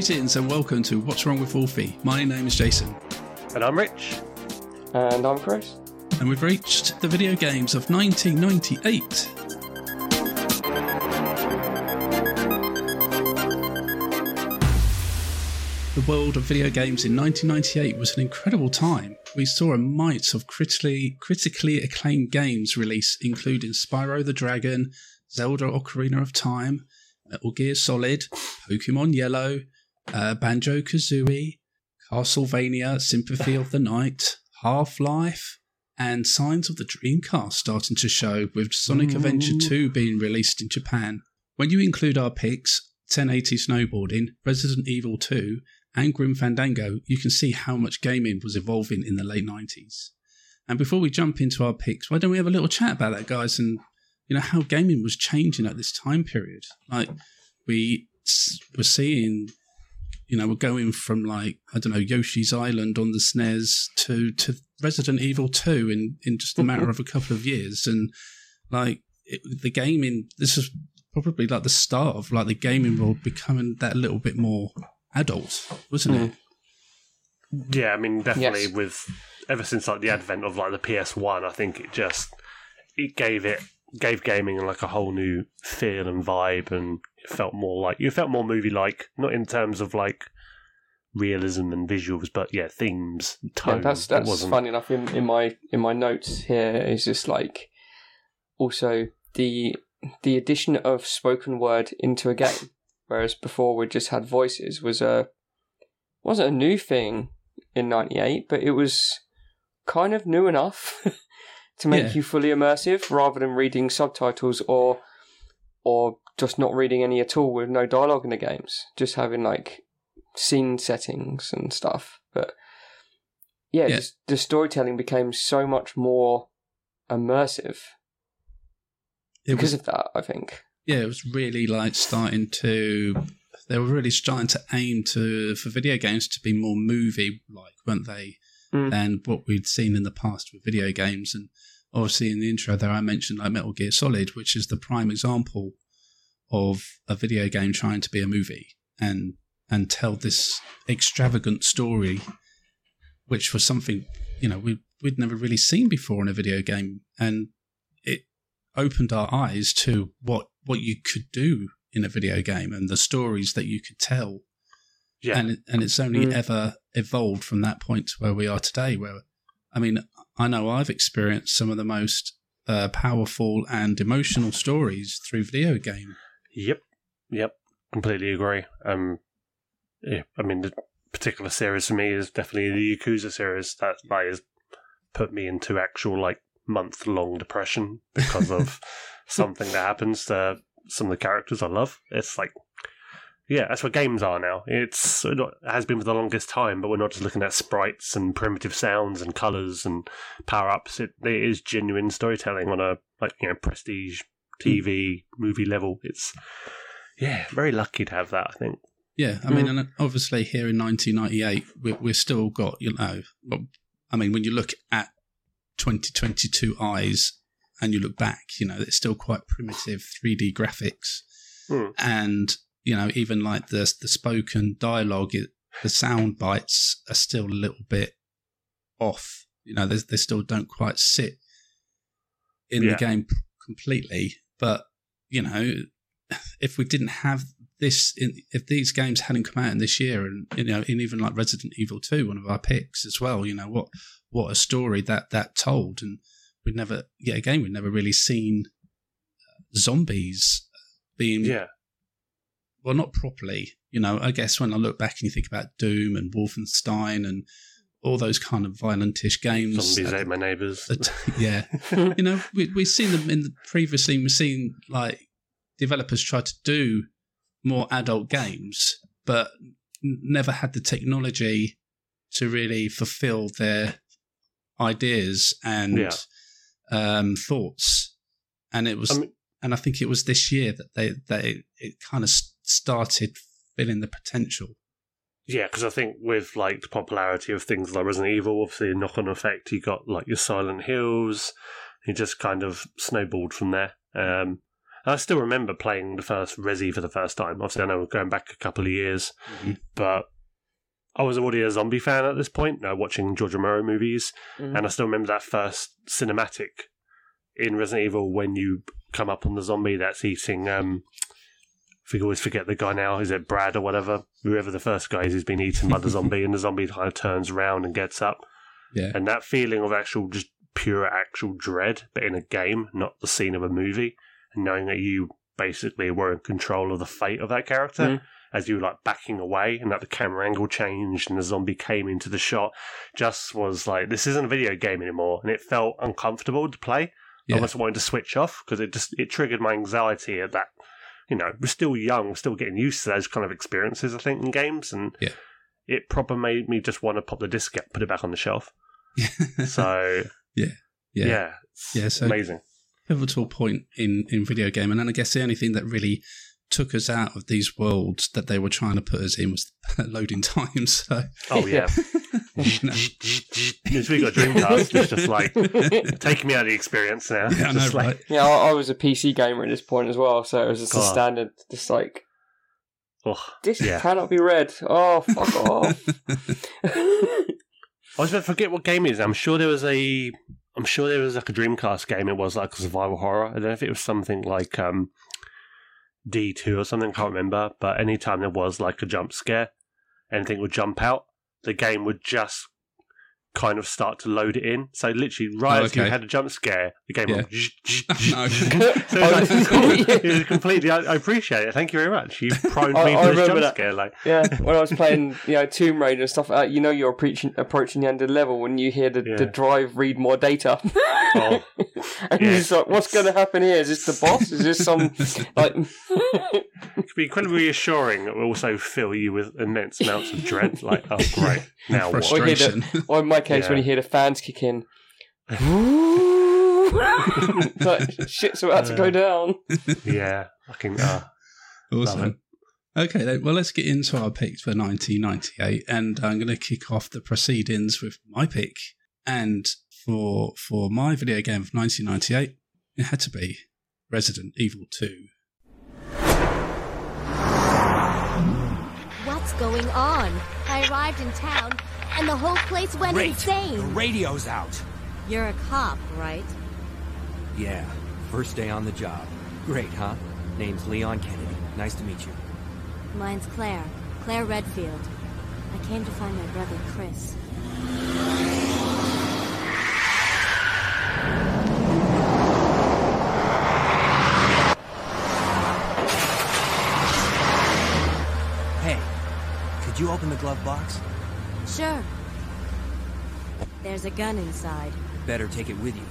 Greetings and welcome to What's Wrong with Wolfie. My name is Jason, And I'm Rich. And I'm Chris. and we've reached the video games of 1998. The world of video games in 1998 was an incredible time. We saw a mite of critically, critically acclaimed games release, including Spyro the Dragon, Zelda Ocarina of Time, Metal Gear Solid, Pokemon Yellow, uh, Banjo Kazooie, Castlevania, Symphony of the Night, Half Life, and signs of the Dreamcast starting to show, with Sonic Adventure 2 being released in Japan. When you include our picks, 1080 Snowboarding, Resident Evil 2, and Grim Fandango, you can see how much gaming was evolving in the late 90s. And before we jump into our picks, why don't we have a little chat about that, guys, and you know how gaming was changing at this time period? Like we were seeing, you know, we're going from like I don't know Yoshi's Island on the SNES to to Resident Evil 2 in in just a matter mm-hmm. of a couple of years, and like it, the gaming, this is probably like the start of like the gaming world becoming that little bit more adult, wasn't it? Mm. Yeah, I mean, definitely Yes. with ever since like the advent of like the PS1, I think it just it gave it gave gaming like a whole new feel and vibe, and it felt more like you felt more movie like, not in terms of like realism and visuals, but yeah, themes, tone. Yeah, that's that's funny enough. In, in my in my notes here is just like also the the addition of spoken word into a game, whereas before we just had voices was a wasn't a new thing in '98, but it was kind of new enough to make Yeah. you fully immersive rather than reading subtitles or or just not reading any at all with no dialogue in the games, just having like scene settings and stuff. But yeah, Yeah. Just, the storytelling became so much more immersive It because was of that. I think. yeah, it was really like starting to. They were really starting to aim to for video games to be more movie like, weren't they? Mm. Than what we'd seen in the past with video games, and obviously in the intro there I mentioned like Metal Gear Solid, which is the prime example of a video game trying to be a movie and and tell this extravagant story, which was something you know we we'd never really seen before in a video game, and it opened our eyes to what what you could do in a video game and the stories that you could tell. Yeah. And and it's only Mm. ever evolved from that point to where we are today. Where I mean, I know I've experienced some of the most uh, powerful and emotional stories through video game. Yep, yep, completely agree. Um, yeah, I mean, the particular series for me is definitely the Yakuza series. That like has put me into actual like month long depression because of something that happens to some of the characters I love. It's like, yeah, that's what games are now. It's it has been for the longest time, but we're not just looking at sprites and primitive sounds and colors and power ups. It, it is genuine storytelling on a like you know prestige TV movie level. It's yeah, very lucky to have that. I think. Yeah, I mean, and obviously here in 1998, we, we've still got you know, I mean, when you look at 2022 eyes and you look back, you know, it's still quite primitive 3D graphics, Hmm. and you know, even like the the spoken dialogue, it, the sound bites are still a little bit off. You know, they they still don't quite sit in Yeah. the game completely. But you know, if we didn't have this, in, if these games hadn't come out in this year, and you know, in even like Resident Evil Two, one of our picks as well, you know, what what a story that that told, and we'd never, yet again, we'd never really seen uh, zombies being Yeah, well, not properly. You know, I guess when I look back and you think about Doom and Wolfenstein and all those kind of violentish games, zombies ate my neighbours. yeah, you know, we we've seen them in the previously. We've seen like developers try to do more adult games, but never had the technology to really fulfill their ideas and Yeah. um, thoughts. And it was, I mean- and I think it was this year that they they it kind of started filling the potential. Yeah, because I think with like the popularity of things like Resident Evil, obviously a knock on effect, you got like your Silent Hills, you just kind of snowballed from there. Um, I still remember playing the first Resi for the first time. Obviously, I know we're going back a couple of years, Mhm. but I was already a zombie fan at this point, you know, watching George Romero movies, Mhm. and I still remember that first cinematic in Resident Evil when you come up on the zombie that's eating. Um, I always forget the guy now. Is it Brad or whatever? Whoever the first guy is who's been eaten by the zombie, and the zombie kind of turns around and gets up. Yeah. And that feeling of actual, just pure actual dread, but in a game, not the scene of a movie, and knowing that you basically were in control of the fate of that character Mm. as you were like backing away, and that the camera angle changed and the zombie came into the shot, just was like this isn't a video game anymore, and it felt uncomfortable to play. Yeah. I almost wanted to switch off because it just it triggered my anxiety at that. You know, we're still young, we're still getting used to those kind of experiences. I think in games, and Yeah. it probably made me just want to pop the disc out, put it back on the shelf. So Yeah. yeah, Yeah. it's Yeah, so- amazing. pivotal point in in video game, and then I guess the only thing that really took us out of these worlds that they were trying to put us in was loading times. So Oh yeah, you As we got Dreamcast, it's just like taking me out of the experience now. yeah, I know, like, right? Yeah, I, I was a PC gamer at this point as well, so it was just a standard, just like oh, this Yeah. cannot be read. Oh, fuck off! I was about to forget what game it is. I'm sure there was a. I'm sure there was like a Dreamcast game. It was like a survival horror. I don't know if it was something like um, D2 or something. I can't remember. But anytime there was like a jump scare, anything would jump out. The game would just kind of start to load it in. So literally, right Oh, as you had a jump scare, the game Yeah. would. No. so it was, oh, like, it was completely. I, I appreciate it. Thank you very much. You primed I- me I for this jump that. scare. Like, yeah, when I was playing, you know, Tomb Raider and stuff like that, you know, you're approaching approaching the end of the level when you hear the, Yeah. the drive read more data. Oh. and Yeah. you're just like, what's going to happen here? Is this the boss? Is this some like? it could be incredibly reassuring. It will also fill you with immense amounts of dread. Like, oh great, now what? Or the- Frustration. or in my case, when you hear the fans kick in. like, shit's about to go down. Yeah, fucking. Uh, Awesome. Okay, then, well, let's get into our picks for 1998, and I'm going to kick off the proceedings with my pick. And for for my video game of 1998, it had to be Resident Evil 2. Going on? I arrived in town, and the whole place went Great. The radio's out. You're a cop, right? Yeah, first day on the job. Great, huh? Name's Leon Kennedy. Nice to meet you. Mine's Claire. Claire Redfield. I came to find my brother Chris. Hey, could you open the glove box? Sure. There's a gun inside. Better take it with you.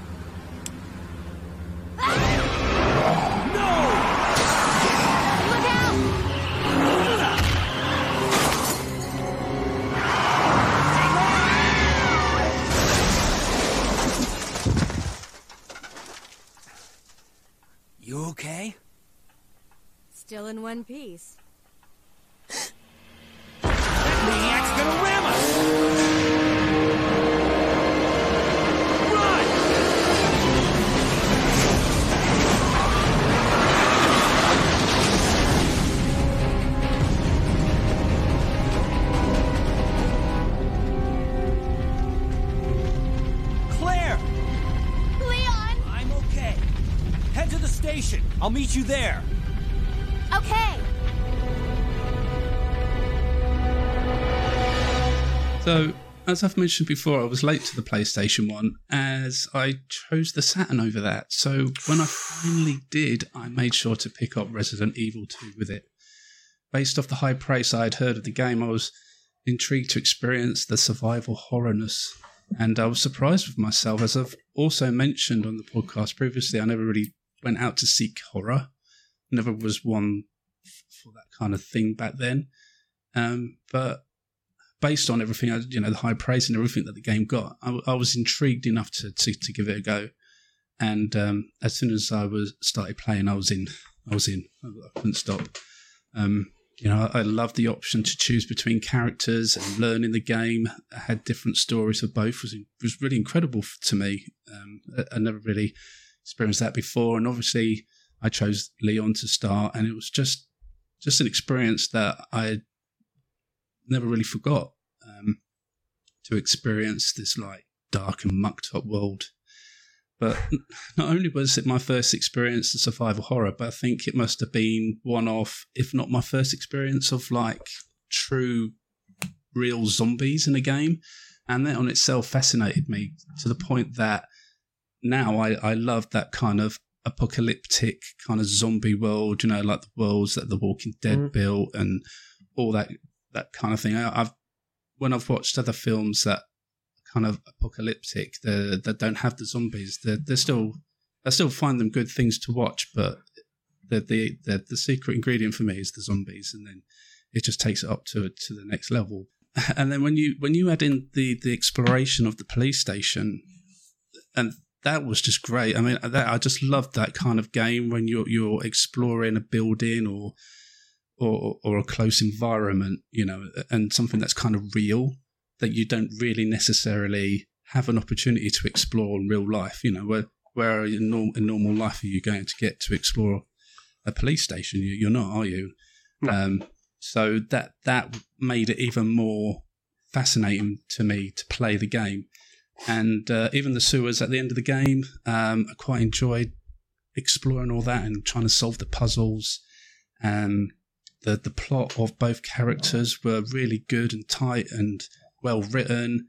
You okay? Still in one piece. I'll meet you there. Okay! So, as I've mentioned before, I was late to the PlayStation 1 as I chose the Saturn over that. So, when I finally did, I made sure to pick up Resident Evil 2 with it. Based off the high praise I had heard of the game, I was intrigued to experience the survival horrorness. And I was surprised with myself, as I've also mentioned on the podcast previously. I never really went out to seek horror, never was one for that kind of thing back then. Um, but based on everything, I- you know, the high praise and everything that the game got, I was intrigued enough to, to, to give it a go. And um, as soon as I was started playing, I was in. I was in. I couldn't stop. Um, you know, I, I loved the option to choose between characters and learning the game. I had different stories of both. was was really incredible to me. Um, I, I never really experienced that before, and obviously I chose Leon to start, and it was just just an experience that I never really forgot. Um, to experience this like dark and mucked up world. But not only was it my first experience of survival horror, but I think it must have been one of, if not my first experience of like true, real zombies in a game. And that on itself fascinated me to the point that now I, I love that kind of apocalyptic kind of zombie world, you know, like the worlds that The Walking Dead Mm. built and all that that kind of thing. I, I've when I've watched other films that kind of apocalyptic, that that don't have the zombies, they're, they're still I still find them good things to watch, but the the the, the secret ingredient for me is the zombies, and then it just takes it up to to the next level. And then when you when you add in the the exploration of the police station, and that was just great. I mean, that, I just loved that kind of game when you're you're exploring a building or or or a close environment, you know, and something that's kind of real that you don't really necessarily have an opportunity to explore in real life. You know, where where in, norm, in normal life are you going to get to explore a police station? You, you're not, are you? No. Um, so that that made it even more fascinating to me to play the game, and uh, even the sewers at the end of the game, um, I quite enjoyed exploring all that and trying to solve the puzzles. Um, the the plot of both characters were really good and tight and well written,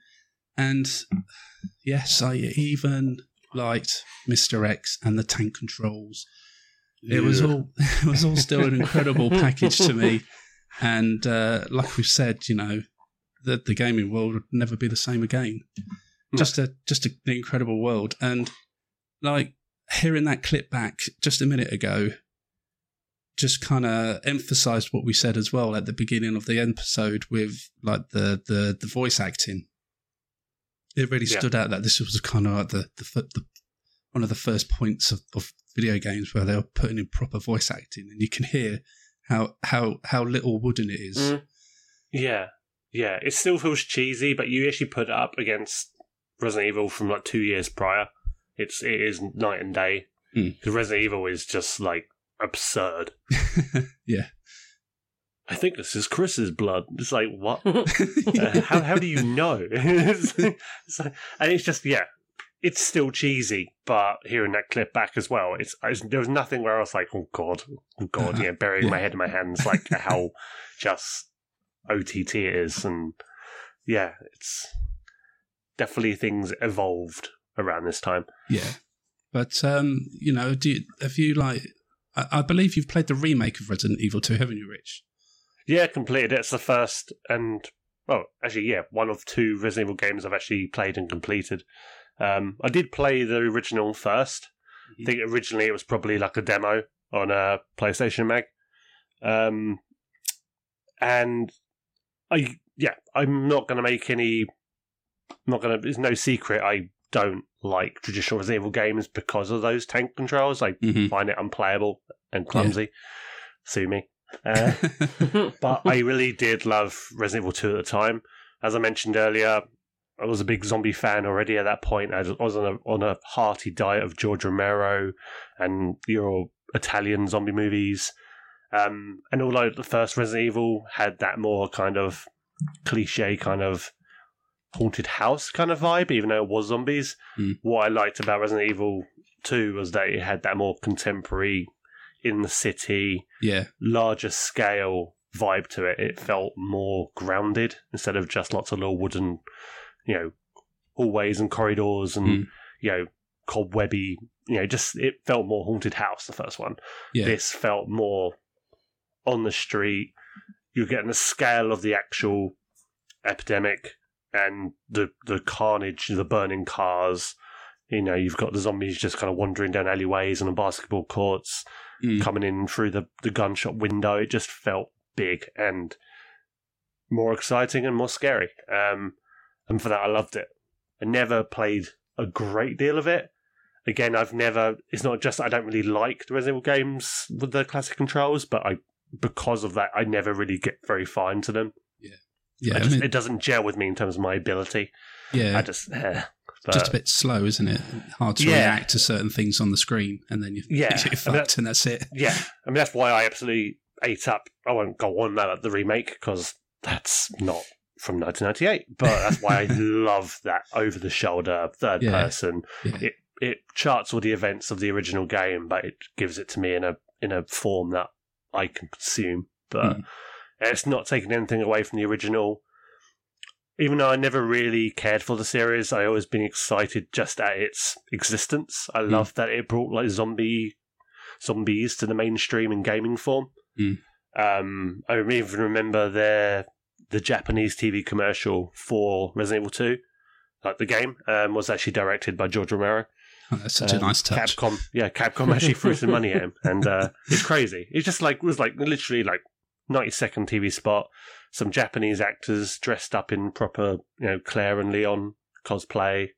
and yes, I even liked Mister X and the tank controls. It was all it was all still an incredible package to me, and uh, like we've said, you know, the the gaming world would never be the same again. Just a just an incredible world, and like hearing that clip back just a minute ago, just kind of emphasized what we said as well at the beginning of the episode with like the the the voice acting. It really Yeah. stood out that this was kind of like the the, the one of the first points of, of video games where they were putting in proper voice acting, and you can hear how how how little wooden it is. Mm. Yeah, yeah. It still feels cheesy, but you actually put it up against Resident Evil from like two years prior. It's it is night and day Mm. Resident Evil is just like absurd. yeah, I think this is Chris's blood. It's like what? Uh, how how do you know? it's, it's like- and it's just yeah, it's still cheesy. But hearing that clip back as well, it's, it's there was nothing where I was like, oh god, oh god, yeah, burying my head in my hands, like how just OTT it is, and yeah, it's definitely things evolved around this time. yeah. But um, you know, do you, have you like? I, I believe you've played the remake of Resident Evil 2, haven't you, Rich? Yeah, completed. It's the first and well, actually, yeah, one of two Resident Evil games I've actually played and completed. Um, I did play the original 1st I think originally it was probably like a demo on a PlayStation Mag, um, and I yeah, I'm not going to make any. Not going to. There's no secret. I don't like traditional Resident Evil games because of those tank controls. I Mm-hmm. find it unplayable and clumsy. Sue me. Uh, but I really did love Resident Evil 2 at the time. As I mentioned earlier, I was a big zombie fan already at that point. I was on a, on a hearty diet of George Romero and your Italian zombie movies. Um, and although the first Resident Evil had that more kind of cliche kind of haunted house kind of vibe, even though it was zombies, Mm. what I liked about Resident Evil 2 was that it had that more contemporary in the city, yeah, larger scale vibe to it. It felt more grounded instead of just lots of little wooden, you know, hallways and corridors and Mm. you know cobwebby. You know, just it felt more haunted house. The first one. yeah, This felt more on the street. You're getting the scale of the actual epidemic and the the carnage, the burning cars. You know, you've got the zombies just kind of wandering down alleyways and on basketball courts Mm. coming in through the, the gun shop window. It just felt big and more exciting and more scary. Um, and for that, I loved it. I never played a great deal of it. Again, I've never. It's not just I don't really like the Resident Evil games with the classic controls, but I because of that, I never really get very far into them. Yeah. I I mean, it doesn't gel with me in terms of my ability. yeah. I just. But Just a bit slow, isn't it? Hard to Yeah. react to certain things on the screen, and then you, Yeah, you're I mean, that- and that's it. yeah, I mean that's why I absolutely ate up. I won't go on about the remake because that's not from 1998, but that's why I love that over the shoulder third Yeah. person. Yeah. It it charts all the events of the original game, but it gives it to me in a in a form that I can consume. But Hmm. It's not taking anything away from the original. Even though I never really cared for the series, I always been excited just at its existence. I love that it brought like zombie zombies to the mainstream in gaming form. Mm. Um, I even remember their the Japanese TV commercial for Resident Evil Two, like the game, um, was actually directed by George Romero. Oh, that's such a Um, nice touch. Capcom, yeah, Capcom actually threw some money at him, and uh, it's crazy. It's just like it was like literally like ninety second TV spot. Some Japanese actors dressed up in proper, you know, Claire and Leon cosplay,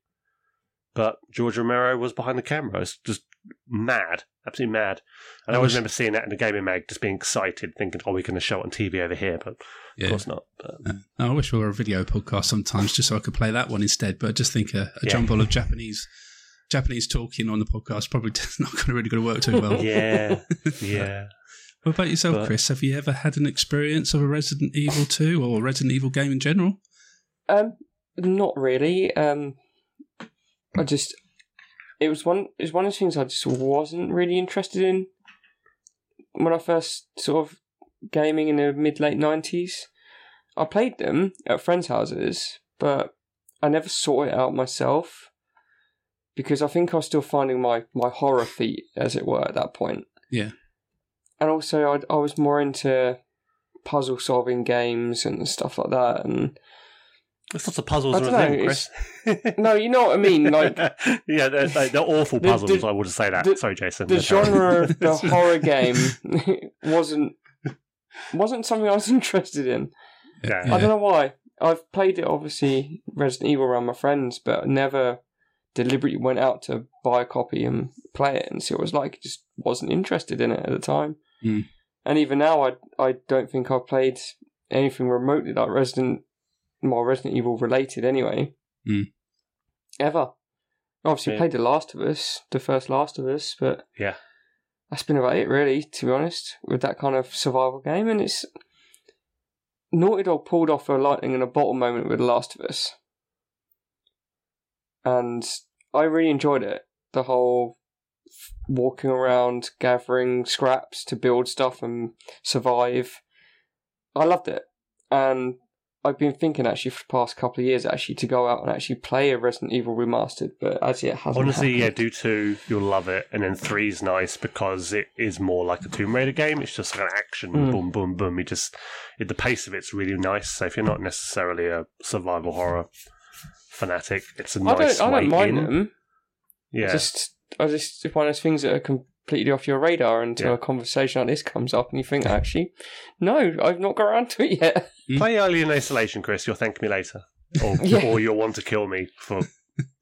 but George Romero was behind the camera. It's just mad, absolutely mad. And I I always remember seeing that in the gaming mag, just being excited, thinking, "Oh, we're going to show it on TV over here," but Yeah. of course not. But Uh, I wish we were a video podcast sometimes, just so I could play that one instead. But I just think a, a Yeah. jumble of Japanese Japanese talking on the podcast probably not going to really going to work too well. yeah, yeah. What about yourself, But- Chris? Have you ever had an experience of a Resident Evil 2 or a Resident Evil game in general? Um, not really. Um, I just it was one it was one of the things I just wasn't really interested in when I first sort of gaming in the mid late nineties. I played them at friends' houses, but I never sought it out myself because I think I was still finding my my horror feet, as it were, at that point. Yeah. And also I I was more into puzzle solving games and stuff like that, and There's lots of puzzles I in don't Resident know, Evil, Chris. no, you know what I mean. Like yeah, they're, they're, they're awful puzzles. the- I would say that. the- Sorry, Jason. the genre of the horror game wasn't wasn't something I was interested in. Yeah. I don't know why. I've played it obviously Resident Evil around my friends, but never deliberately went out to buy a copy and play it and see what it was like. Just wasn't interested in it at the time. Mm. And even now, I I don't think I've played anything remotely like Resident, more Resident Evil related anyway. Mm. Ever. Obviously, Yeah. played The Last of Us, the first Last of Us, but Yeah. that's been about it, really. To be honest, with that kind of survival game, and it's Naughty Dog pulled off a lightning in a bottle moment with The Last of Us, and I really enjoyed it. The whole walking around, gathering scraps to build stuff and survive. I loved it, and I've been thinking actually for the past couple of years actually to go out and actually play a Resident Evil remastered, but as yet hasn't. Honestly, yeah, do two, you'll love it, and then three's nice because it is more like a Tomb Raider game. It's just like an action, Mm. boom, boom, boom. You just it, the pace of it's really nice. So if you're not necessarily a survival horror fanatic, it's a nice don't. I don't mind in. them. Yeah, Just, I just it's one of those things that are completely off your radar until Yeah. a conversation like this comes up, and you think, actually, no, I've not got around to it yet. play Alien Isolation, Chris. You'll thank me later, or Yeah. or you'll want to kill me for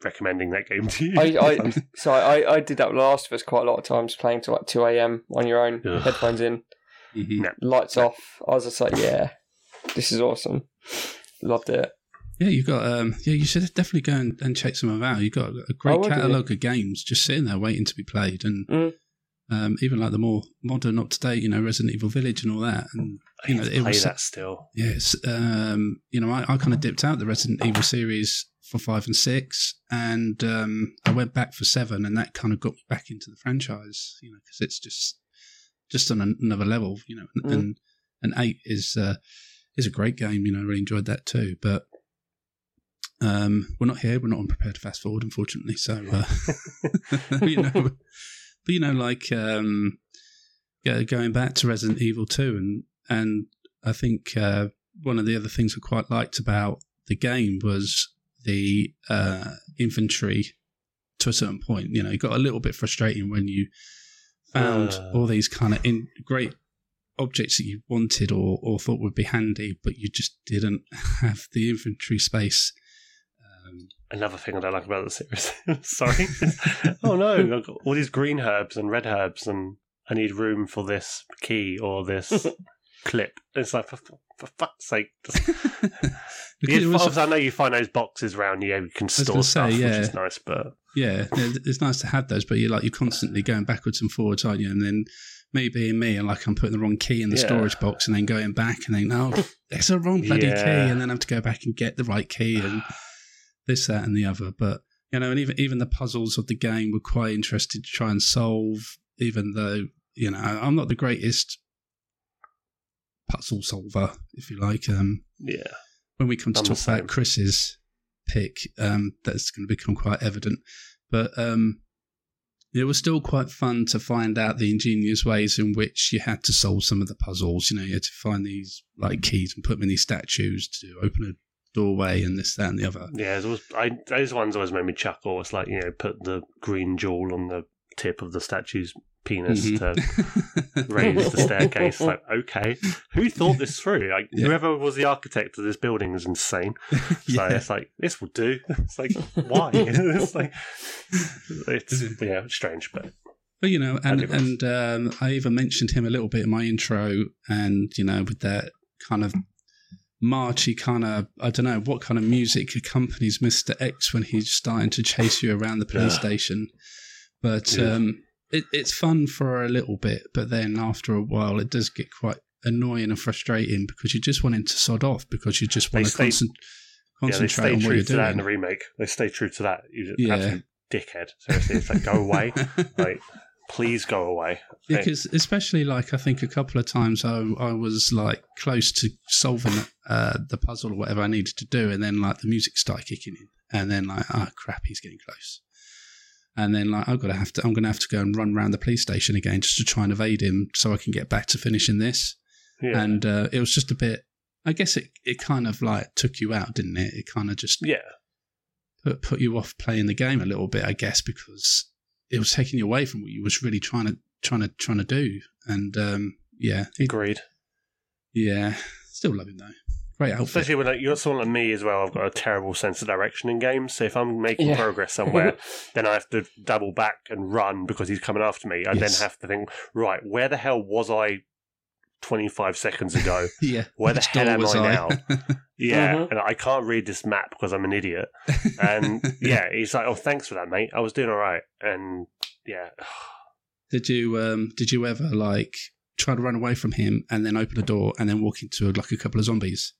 recommending that game to you. I, I so I, I did that Last of Us quite a lot of times, playing to like two a.m. on your own, Ugh. headphones in, Mhm. lights off. I was just like, yeah, this is awesome. Loved it. Yeah, you got. Um, yeah, you should definitely go and, and check some of them out. You've got a great catalogue of games just sitting there waiting to be played, and Mm. um, even like the more modern, up to date, you know, Resident Evil Village and all that. And you know, it play was that still. Yes, um, you know, I, I kind of dipped out the Resident Evil series for five and six, and um, I went back for seven, and that kind of got me back into the franchise. You know, because it's just just on another level. You know, and Mm. and, and eight is uh, is a great game. You know, I really enjoyed that too. But um, we're not here. We're not on prepared to fast forward, unfortunately. So uh, you know, but you know, like um, go- going back to Resident Evil two, and and I think uh, one of the other things I quite liked about the game was the uh, inventory to a certain point. You know, it got a little bit frustrating when you found Uh. all these kind of in great objects that you wanted or, or thought would be handy, but you just didn't have the inventory space. Another thing I don't like about the series. Sorry. oh no, I've got all these green herbs and red herbs, and I need room for this key or this clip. It's like for, for fuck's sake. Just, Because it you, was- I know you find those boxes around you. You can store stuff, say, which is nice. But yeah, it's nice to have those, but you're like you're constantly going backwards and forwards, aren't you? And then me being me, and like I'm putting the wrong key in the Yeah. storage box, and then going back, and then oh, it's a wrong bloody Yeah. key, and then I have to go back and get the right key, and this, that, and the other. But you know, and even even the puzzles of the game were quite interested to try and solve, even though you know I'm not the greatest puzzle solver, if you like. Um, yeah, when we come to I'm talk about Chris's pick, um, that's going to become quite evident. But um, it was still quite fun to find out the ingenious ways in which you had to solve some of the puzzles. You know, you had to find these like keys and put them in these statues to open a doorway and this, that, and the other. yeah. It was, I, those ones always made me chuckle. It's like you know, put the green jewel on the tip of the statue's penis Mhm. to raise the staircase. Like, okay, who thought this through? Like, Yeah. whoever was the architect of this building is insane. So yeah. it's like this will do. It's like why? it's like it's yeah, it's strange, but But you know, and digress. and um, I even mentioned him a little bit in my intro, and you know, with that kind of marchy kind of I don't know what kind of music accompanies Mister X when he's starting to chase you around the police Yeah. station. But Yeah. um, it, it's fun for a little bit, but then after a while, it does get quite annoying and frustrating because you just want him to sod off because you just They want to stay- concent- yeah, they concentrate stay on what true you're to that in the remake. They stay true to that. You Yeah. absolute dickhead. Seriously, it's like go away. like please go away. Yeah, Hey, because especially like I think a couple of times I I was like close to solving uh, the puzzle or whatever I needed to do, and then like the music started kicking in, and then like oh crap, he's getting close, and then like I've got to have to I'm going to have to go and run around the police station again just to try and evade him so I can get back to finishing this, yeah, and uh, it was just a bit. I guess it, it kind of like took you out, didn't it? It kind of just yeah. put put you off playing the game a little bit, I guess, because it was taking you away from what you was really trying to trying to trying to do. And um, yeah, it- Agreed. yeah, still love him though. Great outfit. Especially when like, you're someone like me as well. I've got a terrible sense of direction in games. So if I'm making Yeah. progress somewhere, then I have to double back and run because he's coming after me. I Yes. then have to think, right, where the hell was I 25 seconds ago? yeah, Where the hell am was I now? Yeah, Mhm. and I can't read this map because I'm an idiot. And yeah, he's like, "Oh, thanks for that, mate. I was doing all right." And yeah, did you um did you ever like try to run away from him and then open a door and then walk into like a couple of zombies?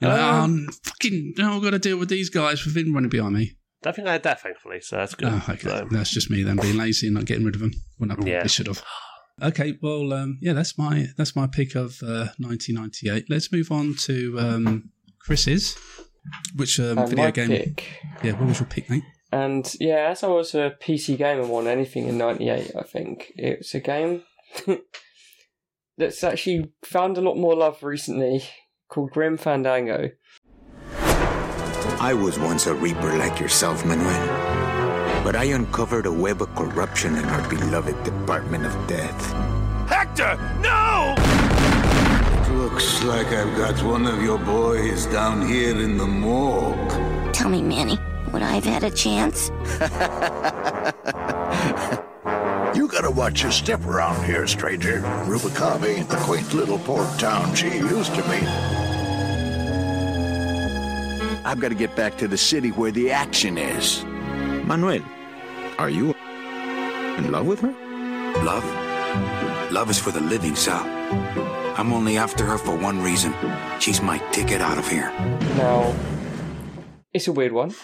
You're like, Um, oh, fucking! Now I've got to deal with these guys within running behind me. I think I had that thankfully, so that's good. Oh, okay. So, That's just me then being lazy and not getting rid of them when I probably Yeah. should have. Okay, well, um, yeah, that's my that's my pick of uh, 1998. Let's move on to um, Chris's. Which um, And video my game? pick. Yeah, what was your pick, mate? And yeah, as I was a PC gamer more than anything in '98, I think it's a game that's actually found a lot more love recently, called Grim Fandango. I was once a reaper like yourself, Manuel. But I uncovered a web of corruption in our beloved Department of Death. Hector, no! It Looks like I've got one of your boys down here in the morgue. Tell me, Manny, would I have had a chance? You gotta watch your step around here, stranger. Rubacava ain't the quaint little port town she used to be. I've got to get back to the city where the action is. Manuel, are you in love with her? Love? Love is for the living, Sal. I'm only after her for one reason. She's my ticket out of here. Now, it's a weird one.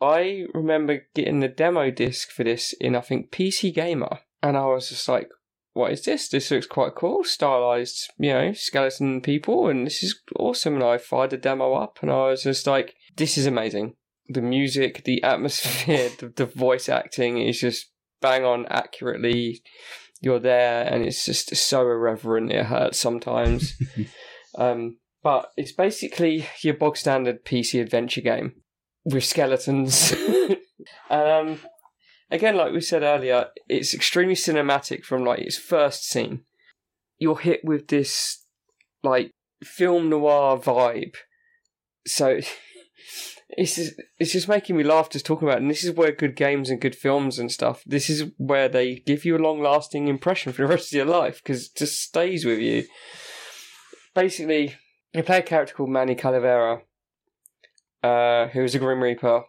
I remember getting the demo disc for this in, I think, PC Gamer, and I was just like, what is this? This looks quite cool. Stylized, you know, skeleton people, and this is awesome. And I fired the demo up, and I was just like, this is amazing. The music, the atmosphere, the, the voice acting is just bang on accurately. You're there, and it's just so irreverent, it hurts sometimes. um, but it's basically your bog standard PC adventure game with skeletons. um, again, like we said earlier, it's extremely cinematic from like its first scene. You're hit with this like film noir vibe. So it's just, it's just making me laugh just talking about it. And this is where good games and good films and stuff, this is where they give you a long lasting impression for the rest of your life because it just stays with you. basically, you play a character called Manny Calavera, uh, who is a Grim Reaper.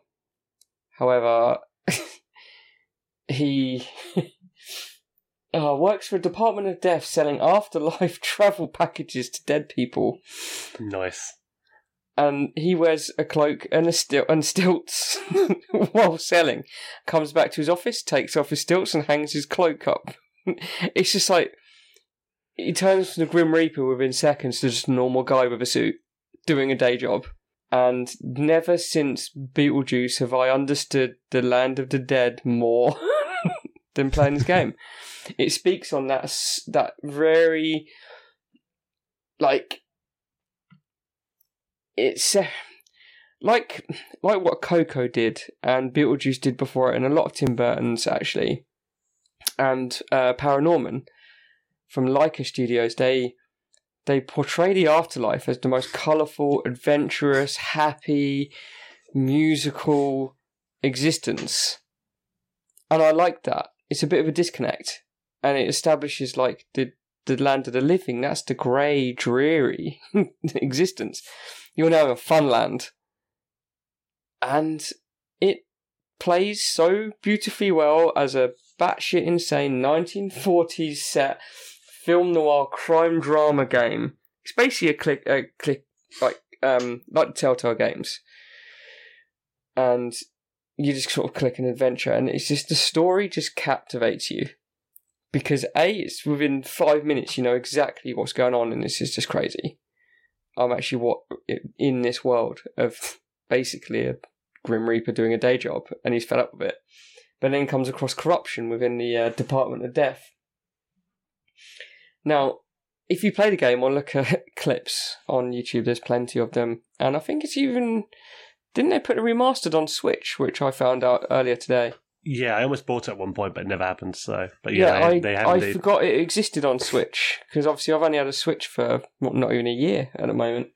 However, he uh, works for a Department of Death selling afterlife travel packages to dead people. Nice. And he wears a cloak and a stil- and stilts while selling. Comes back to his office, takes off his stilts, and hangs his cloak up. it's just like he turns from the Grim Reaper within seconds to just a normal guy with a suit doing a day job. And never since Beetlejuice have I understood the land of the dead more than playing this game. It speaks on that that very like it's uh, like like what Coco did and Beetlejuice did before it, and a lot of Tim Burton's actually, and uh, Paranorman from Laika Studios. They they portray the afterlife as the most colourful, adventurous, happy, musical existence, and I like that. It's a bit of a disconnect, and it establishes like the the land of the living. That's the grey, dreary existence. You're now in a fun land, and it plays so beautifully well as a batshit insane 1940s set film noir crime drama game. It's basically a click, a click like um like the Telltale games, and you just sort of click an adventure, and it's just the story just captivates you because a it's within five minutes you know exactly what's going on, and this is just crazy. I'm actually what in this world of basically a Grim Reaper doing a day job, and he's fed up with it. But then comes across corruption within the uh, Department of Death. Now, if you play the game or look at clips on YouTube, there's plenty of them, and I think it's even didn't they put a remastered on Switch, which I found out earlier today. Yeah, I almost bought it at one point, but it never happened. So, but yeah, they, I, they have I indeed. forgot it existed on Switch because obviously I've only had a Switch for not even a year at the moment,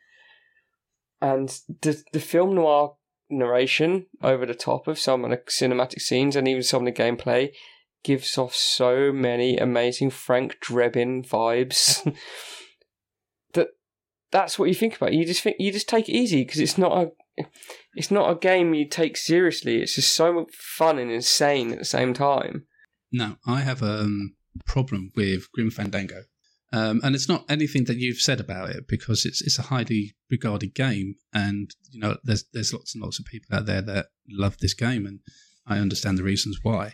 and the the film noir narration over the top of some of the cinematic scenes and even some of the gameplay gives off so many amazing Frank Drebin vibes that that's what you think about. You just think you just take it easy because it's not a it's not a game you take seriously. It's just so fun and insane at the same time. Now, I have a um, problem with Grim Fandango. Um, and it's not anything that you've said about it because it's it's a highly regarded game, and you know there's there's lots and lots of people out there that love this game, and I understand the reasons why.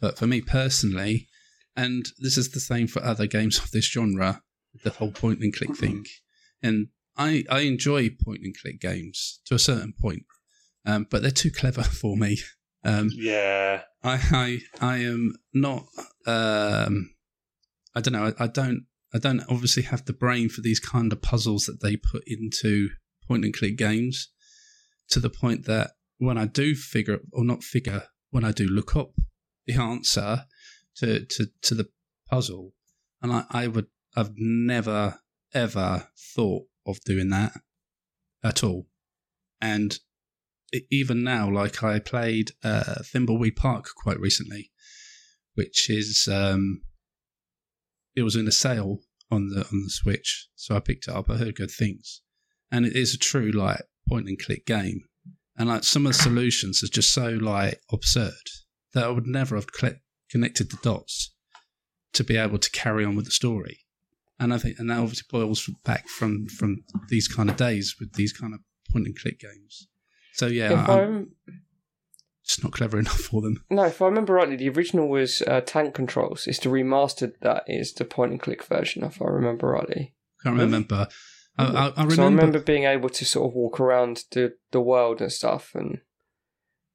But for me personally, and this is the same for other games of this genre, the whole point and click thing, and I I enjoy point and click games to a certain point, um, but they're too clever for me. Um, yeah, I I I am not. Um, I don't know. I, I don't. I don't obviously have the brain for these kind of puzzles that they put into point and click games. To the point that when I do figure or not figure, when I do look up the answer to to to the puzzle, and I I would I've never ever thought of doing that at all, and even now, like I played uh, Thimbleweed Park quite recently, which is um, it was in a sale on the on the Switch, so I picked it up. I heard good things, and it is a true like point and click game, and like some of the solutions are just so like absurd that I would never have cl- connected the dots to be able to carry on with the story. And I think, and that obviously boils back from from these kind of days with these kind of point and click games. So yeah, I'm just not clever enough for them. no, if I remember rightly, the original was uh, Tank Controls. It's the remastered that is the point and click version. If I remember rightly. I can't remember. I, I, I remember. So I remember being able to sort of walk around the the world and stuff, and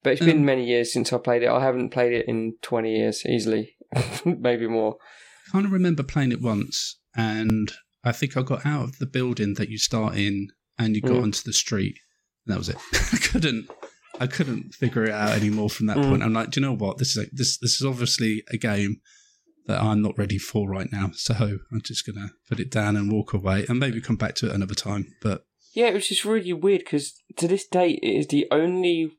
but it's been Um, many years since I played it. I haven't played it in twenty years easily, maybe more. I kind of remember playing it once, and I think I got out of the building that you start in, and you got Mm. onto the street. And that was it. I couldn't, I couldn't figure it out anymore from that Mm. point. I'm like, do you know what? This is a, this this is obviously a game that I'm not ready for right now. So I'm just gonna put it down and walk away, and maybe come back to it another time. But Yeah, it was just really weird because to this date, it is the only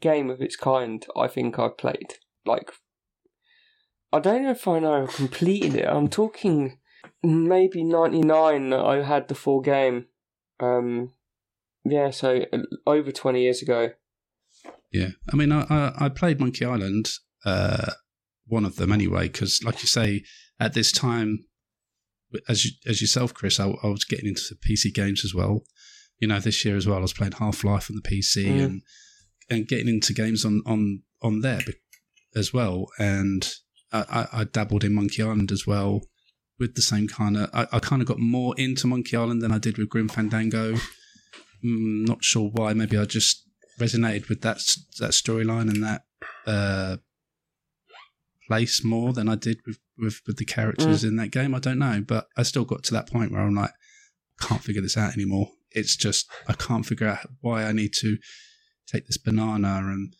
game of its kind I think I've played. Like, I don't know if I know I've completed it. I'm talking maybe ninety nine. I had the full game. Um, yeah, so uh, over twenty years ago. Yeah, I mean, I I, I played Monkey Island, uh, one of them anyway, because like you say, at this time, as you, as yourself, Chris, I, I was getting into PC games as well. You know, this year as well, I was playing Half Life on the PC Mm. and and getting into games on on on there as well. And I, I, I dabbled in Monkey Island as well with the same kind of. I, I kind of got more into Monkey Island than I did with Grim Fandango. Mm, not sure why. Maybe I just resonated with that that storyline and that uh, place more than I did with, with with the characters in that game. I don't know, but I still got to that point where I'm like, can't figure this out anymore. It's just I can't figure out why I need to take this banana and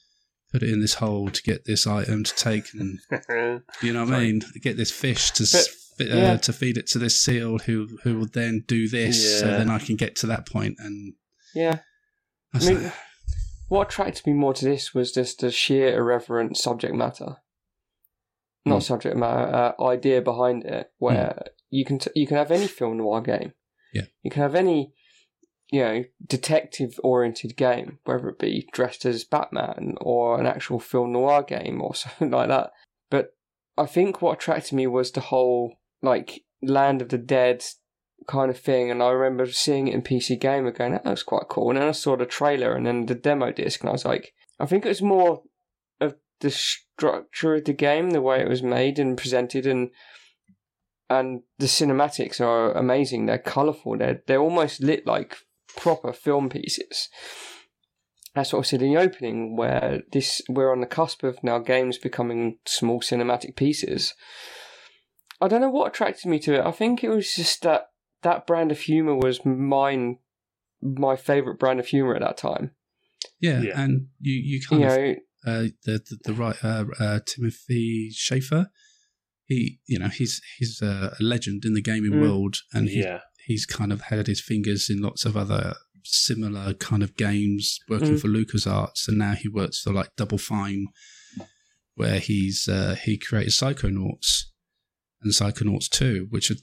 put it in this hole to get this item to take, and you know what I mean, get this fish to But, s- fi- uh, yeah. to feed it to this seal who who will then do this, so then I can get to that point and. Yeah, I That's mean, what attracted me more to this was just the sheer irreverent subject matter, not Hmm. subject matter, uh, idea behind it, where you can t- you can have any film noir game. Yeah. you can have any, you know, detective oriented game, whether it be dressed as Batman or an actual film noir game or something like that. But I think what attracted me was the whole like Land of the Dead kind of thing. And I remember seeing it in PC Gamer going, that looks quite cool. And then I saw the trailer and then the demo disc, and I was like, I think it was more of the structure of the game, the way it was made and presented, and and the cinematics are amazing. They're colourful. They're they're almost lit like proper film pieces. That's what I said in the opening, where this we're on the cusp of now games becoming small cinematic pieces. I don't know what attracted me to it. I think it was just that that brand of humor was mine, my favorite brand of humor at that time. yeah, Yeah. and you you You kind of know, uh, the the, the right uh, uh, Timothy Schafer. He, you know, he's he's a, a legend in the gaming Mm. world, and he, yeah. he's kind of had his fingers in lots of other similar kind of games, working Mm. for LucasArts, and now he works for like Double Fine, where he's uh, he created Psychonauts and Psychonauts Two, which are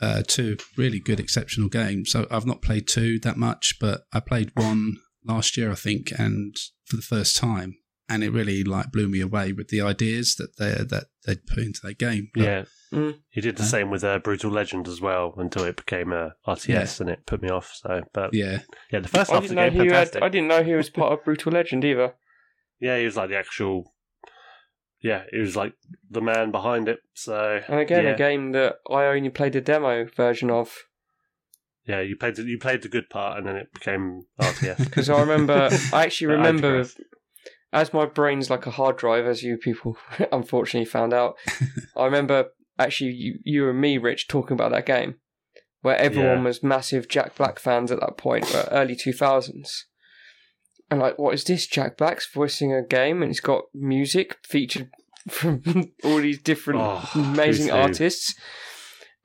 uh, two really good, exceptional games. So I've not played two that much, but I played one last year, I think, and for the first time, and it really like blew me away with the ideas that they that they'd put into their game. But- Yeah. Mm. He did the Huh? same with uh, Brutal Legend as well until it became a RTS and it put me off. So, but yeah, yeah, the first I half of the didn't know game he had, fantastic. I didn't know he was part of Brutal Legend either. Yeah, he was like the actual. Yeah, he was like the man behind it. So And again, yeah, a game that I only played the demo version of yeah, you played the, you played the good part, and then it became RTS. because I remember, I actually I remember, digress. as my brain's like a hard drive, as you people unfortunately found out. I remember actually you, you and me, Rich, talking about that game where everyone Yeah. was massive Jack Black fans at that point, early two thousands. And like, what is this? Jack Black's voicing a game, and it's got music featured from all these different Oh, amazing artists.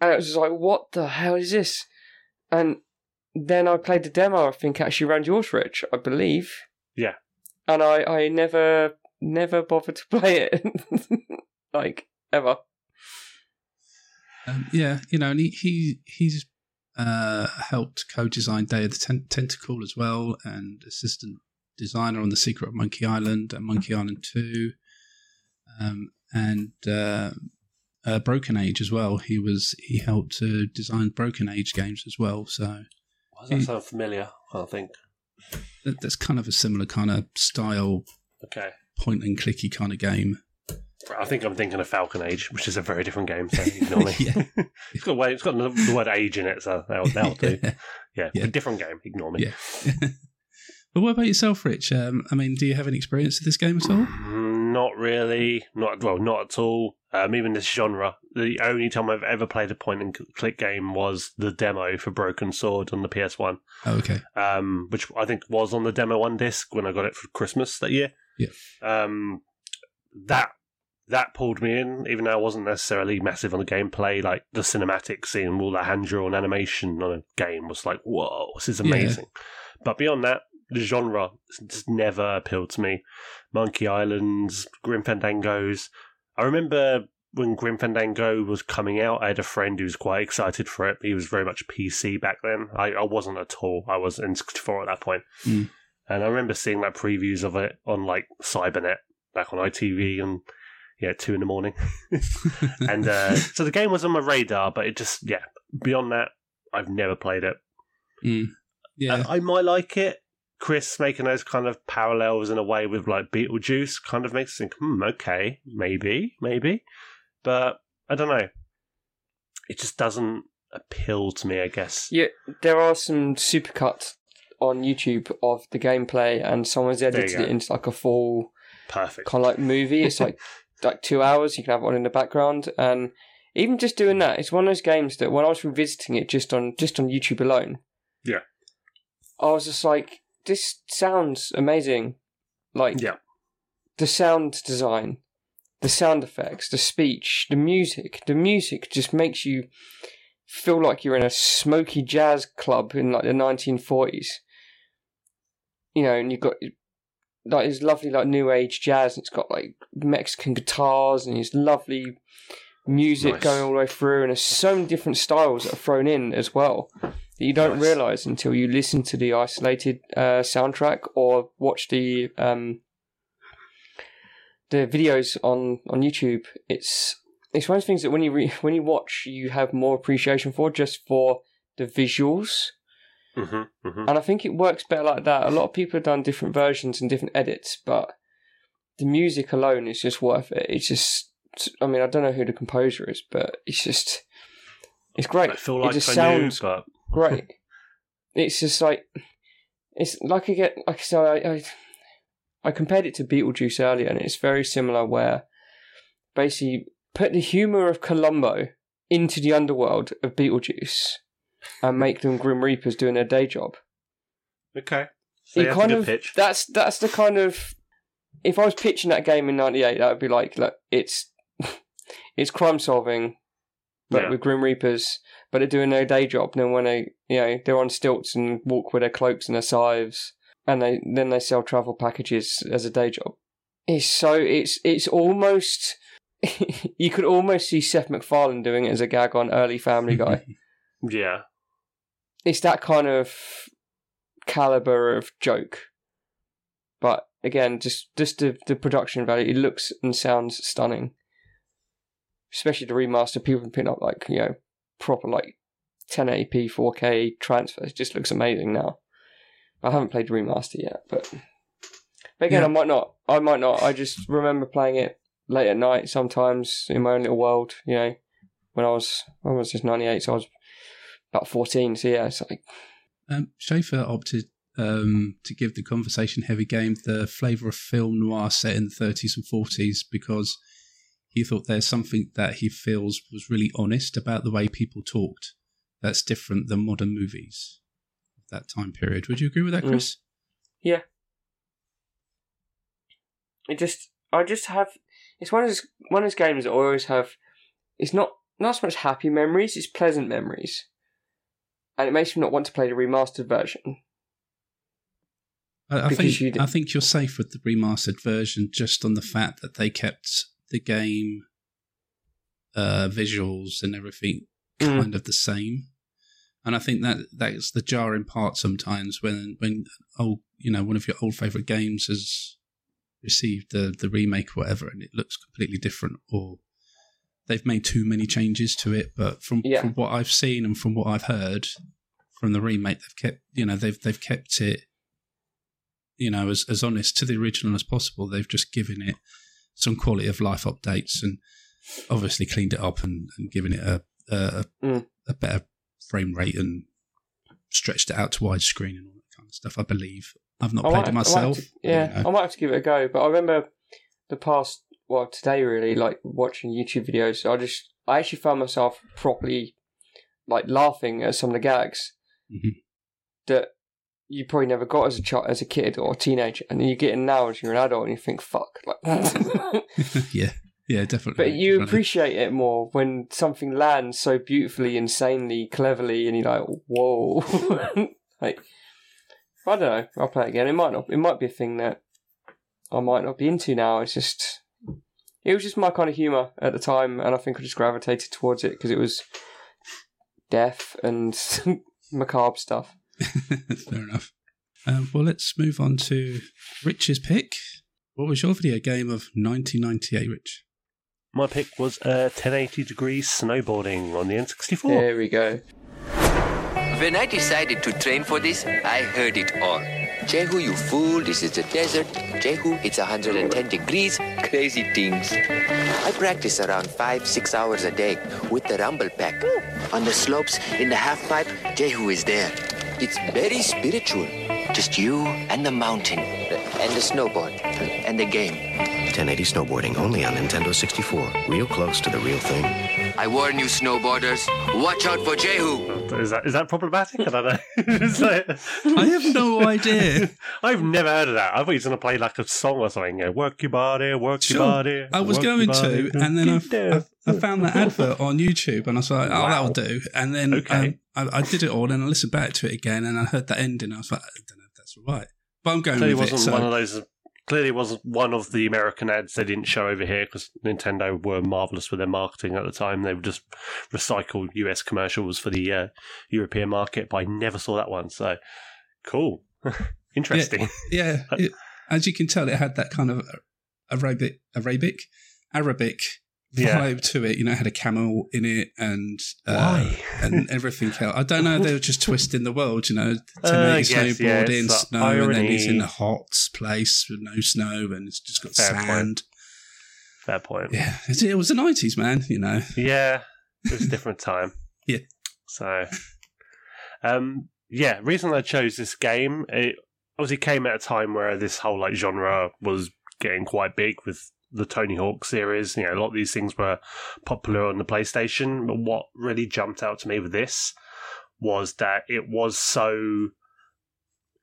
And it was just like, what the hell is this? And then I played the demo, I think actually around yours, Rich, I believe. Yeah. And I, I never, never bothered to play it. like, ever. Um, yeah, you know, and he, he he's uh, helped co-design Day of the Ten- Tentacle as well, and assistant designer on The Secret of Monkey Island and Monkey Island Two, um, and uh, uh, Broken Age as well. He was he helped to design Broken Age games as well. So Why does that sound familiar? I think. that, that's kind of a similar kind of style, Okay. point and clicky kind of game. I think I'm thinking of Falcon Age, which is a very different game. So ignore me. It's got way, it's got the word age in it, so that'll, that'll do. Yeah, Yeah. different game. Ignore me. Yeah. But what about yourself, Rich? Um, I mean, do you have any experience with this game at all? Not really. Not well, not at all. Um, even this genre. The only time I've ever played a point and click game was the demo for Broken Sword on the PS One, Oh, okay. um, which I think was on the demo one disc when I got it for Christmas that year. Yeah. Um, that that pulled me in, even though I wasn't necessarily massive on the gameplay. Like the cinematic scene, all the hand drawn animation on a game was like, whoa, this is Yeah. amazing. But beyond that, genre just never appealed to me. Monkey Islands, Grim Fandangos. I remember when Grim Fandango was coming out, I had a friend who was quite excited for it. He was very much PC back then. I, I wasn't at all. I was in 64 at that point. Mm. And I remember seeing like previews of it on like Cybernet back on ITV and yeah, two in the morning. and uh, so the game was on my radar, but it just yeah. Beyond that, I've never played it. Mm. Yeah, Uh, I might like it. Chris making those kind of parallels in a way with like Beetlejuice kind of makes me think, hmm, okay, maybe, maybe. But I don't know. It just doesn't appeal to me, I guess. Yeah, there are some supercuts on YouTube of the gameplay, and someone's edited it into like a full Perfect. kind of like movie. It's like like two hours. You can have one in the background, and even just doing that, it's one of those games that when I was revisiting it just on just on YouTube alone, Yeah. I was just like, this sounds amazing. Like Yeah. the sound design, the sound effects, the speech, the music. The music just makes you feel like you're in a smoky jazz club in like the 1940s. You know, and you've got like this lovely like new age jazz, and it's got like Mexican guitars and this lovely music Nice. going all the way through, and there's so many different styles that are thrown in as well that you don't Nice. realize until you listen to the isolated uh, soundtrack or watch the um, the videos on on YouTube. It's it's one of those things that when you re- when you watch, you have more appreciation for just for the visuals. hmm hmm And I think it works better like that. A lot of people have done different versions and different edits, but the music alone is just worth it. It's just, I mean, I don't know who the composer is, but it's just, it's great. I feel it just I sounds knew, but great. it's just like, it's like I get, like I said, I, I, I compared it to Beetlejuice earlier, and it's very similar. Where basically put the humor of Columbo into the underworld of Beetlejuice and make them Grim Reapers doing their day job. okay. So yeah, kind of pitch. that's that's the kind of if I was pitching that game in '98, that would be like, look, it's it's crime solving, but Yeah. with Grim Reapers, but they're doing their day job. And then when they, you know, they're on stilts and walk with their cloaks and their scythes, and they then they sell travel packages as a day job. It's so it's it's almost you could almost see Seth MacFarlane doing it as a gag on early Family Guy. Yeah. it's that kind of caliber of joke. But again, just just the, the production value, it looks and sounds stunning. Especially the remaster, people can pick up like, you know, proper like 1080p 4K transfers. It just looks amazing now. I haven't played the remaster yet, but but again, Yeah. I might not. I might not. I just remember playing it late at night sometimes in my own little world, you know, when I was I was just 98, so I was about 14. So yeah, it's like Um, Schafer opted um, to give the conversation heavy game the flavour of film noir set in the 30s and 40s because he thought there's something that he feels was really honest about the way people talked that's different than modern movies of that time period. Would you agree with that, Mm. Chris? Yeah. It just, I just have. It's one of those one of those games that I always have. It's not not so much happy memories; it's pleasant memories, and it makes me not want to play the remastered version. I, I think I think you're safe with the remastered version just on the fact that they kept the game uh, visuals and everything Mm. kind of the same. And I think that that's the jarring part sometimes when when old you know one of your old favorite games has received the the remake or whatever and it looks completely different or they've made too many changes to it. But from Yeah. from what I've seen and from what I've heard from the remake, they've kept you know they've they've kept it you know as as honest to the original as possible. They've just given it some quality of life updates and obviously cleaned it up and, and given it a a, Mm. a better frame rate and stretched it out to widescreen and all that kind of stuff. I believe I've not I played might- it myself. have to- yeah, you know. I might have to give it a go. But I remember the past, well, today really, like watching YouTube videos. I just, I actually found myself properly, like laughing at some of the gags Mhm. that you probably never got as a child, as a kid or a teenager, and then you get in now as you're an adult, and you think, "Fuck!" Like, yeah, yeah, definitely. but you definitely. appreciate it more when something lands so beautifully, insanely, cleverly, and you're like, "Whoa!" like, I don't know. I'll play it again. It might not. It might be a thing that I might not be into now. It's just, it it was just my kind of humor at the time, and I think I just gravitated towards it because it was death and macabre stuff. Fair enough. Um, well, let's move on to Rich's pick. What was your video game of 1998, Rich? My pick was uh, 1080 degrees snowboarding on the N64. There we go. When I decided to train for this, I heard it all. Jehu, you fool, this is the desert. Jehu, it's 110 degrees, crazy things. I practice around five, six hours a day with the rumble pack. On the slopes, in the half pipe, Jehu is there. It's very spiritual. Just you and the mountain, and the snowboard, and the game. 1080 snowboarding only on Nintendo 64. Real close to the real thing. I warn you, snowboarders, watch out for Jehu. Is that is that problematic? I don't know. Like- I have no idea. I've never heard of that. I thought he was going to play like a song or something. You know, work your body, work your Sure. body. I was going to, and then I. I, I found that advert on YouTube, and I was like, "Oh, Wow. that'll do." And then Okay. um, I, I did it all, and I listened back to it again, and I heard that ending. I was like, "I don't know if that's right," but I'm going clearly with wasn't So one of those. Clearly wasn't one of the American ads they didn't show over here because Nintendo were marvelous with their marketing at the time. They would just recycle US commercials for the uh, European market, but I never saw that one. So cool, interesting. yeah, it, as you can tell, it had that kind of Arabic, Arabic, Arabic Yeah. vibe to it. You know, it had a camel in it, and uh, and everything else. I don't know. They were just twisting the world. You know, Uh, 1080 guess, yeah, snowboarding, it's the snow, and then he's in a hot place with no snow, and it's just got Fair point. sand. Fair point. Yeah, it it was the nineties, man. You know. Yeah, it was a different time. Yeah. So, um, yeah, reason I chose this game, it obviously came at a time where this whole like genre was getting quite big with the Tony Hawk series. You know, a lot of these things were popular on the PlayStation. But what really jumped out to me with this was that it was so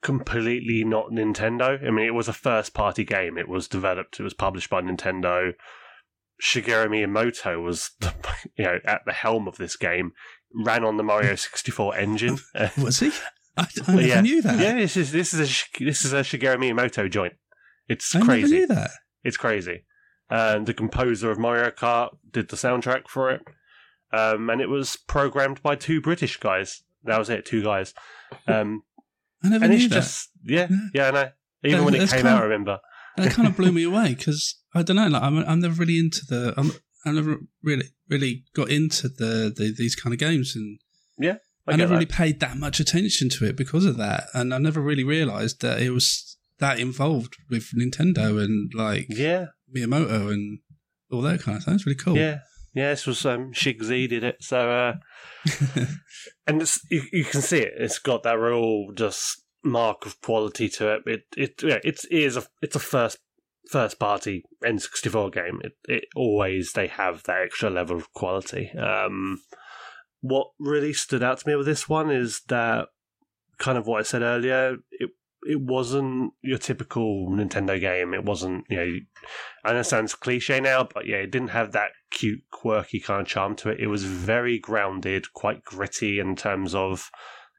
completely not Nintendo. I mean, it was a first party game. It was developed, it was published by Nintendo. Shigeru Miyamoto was, the, you know, at the helm of this game. Ran on the Mario 64 engine. Uh, Was he? I, I never yeah. knew that. Yeah, this is this is a this is a Shigeru Miyamoto joint. It's I never crazy. knew that. It's crazy. And the composer of Mario Kart did the soundtrack for it. Um, and it was programmed by two British guys. That was it, two guys. Um, I never and knew it's that. just yeah, Yeah. yeah, I know. Even That- when it came kind out, I of- remember. that kind of blew me away because I don't know. Like I'm, I'm never really into the. I'm, I never really, really got into the, the these kind of games, and Yeah, I, I, never that. really paid that much attention to it because of that, and I never really realised that it was that involved with Nintendo and like Yeah, Miyamoto and all that kind of stuff. It's really cool. yeah, yeah. This was um, Shigsy did it. So, uh, and it's, you, you can see it. It's got that real just mark of quality to it. It it yeah, it's it is a it's a first first party N64 game. It it always they have that extra level of quality. Um, what really stood out to me with this one is that kind of what I said earlier. It it wasn't your typical Nintendo game. It wasn't you know. I understand it's cliche now, but yeah, it didn't have that cute, quirky kind of charm to it. It was very grounded, quite gritty in terms of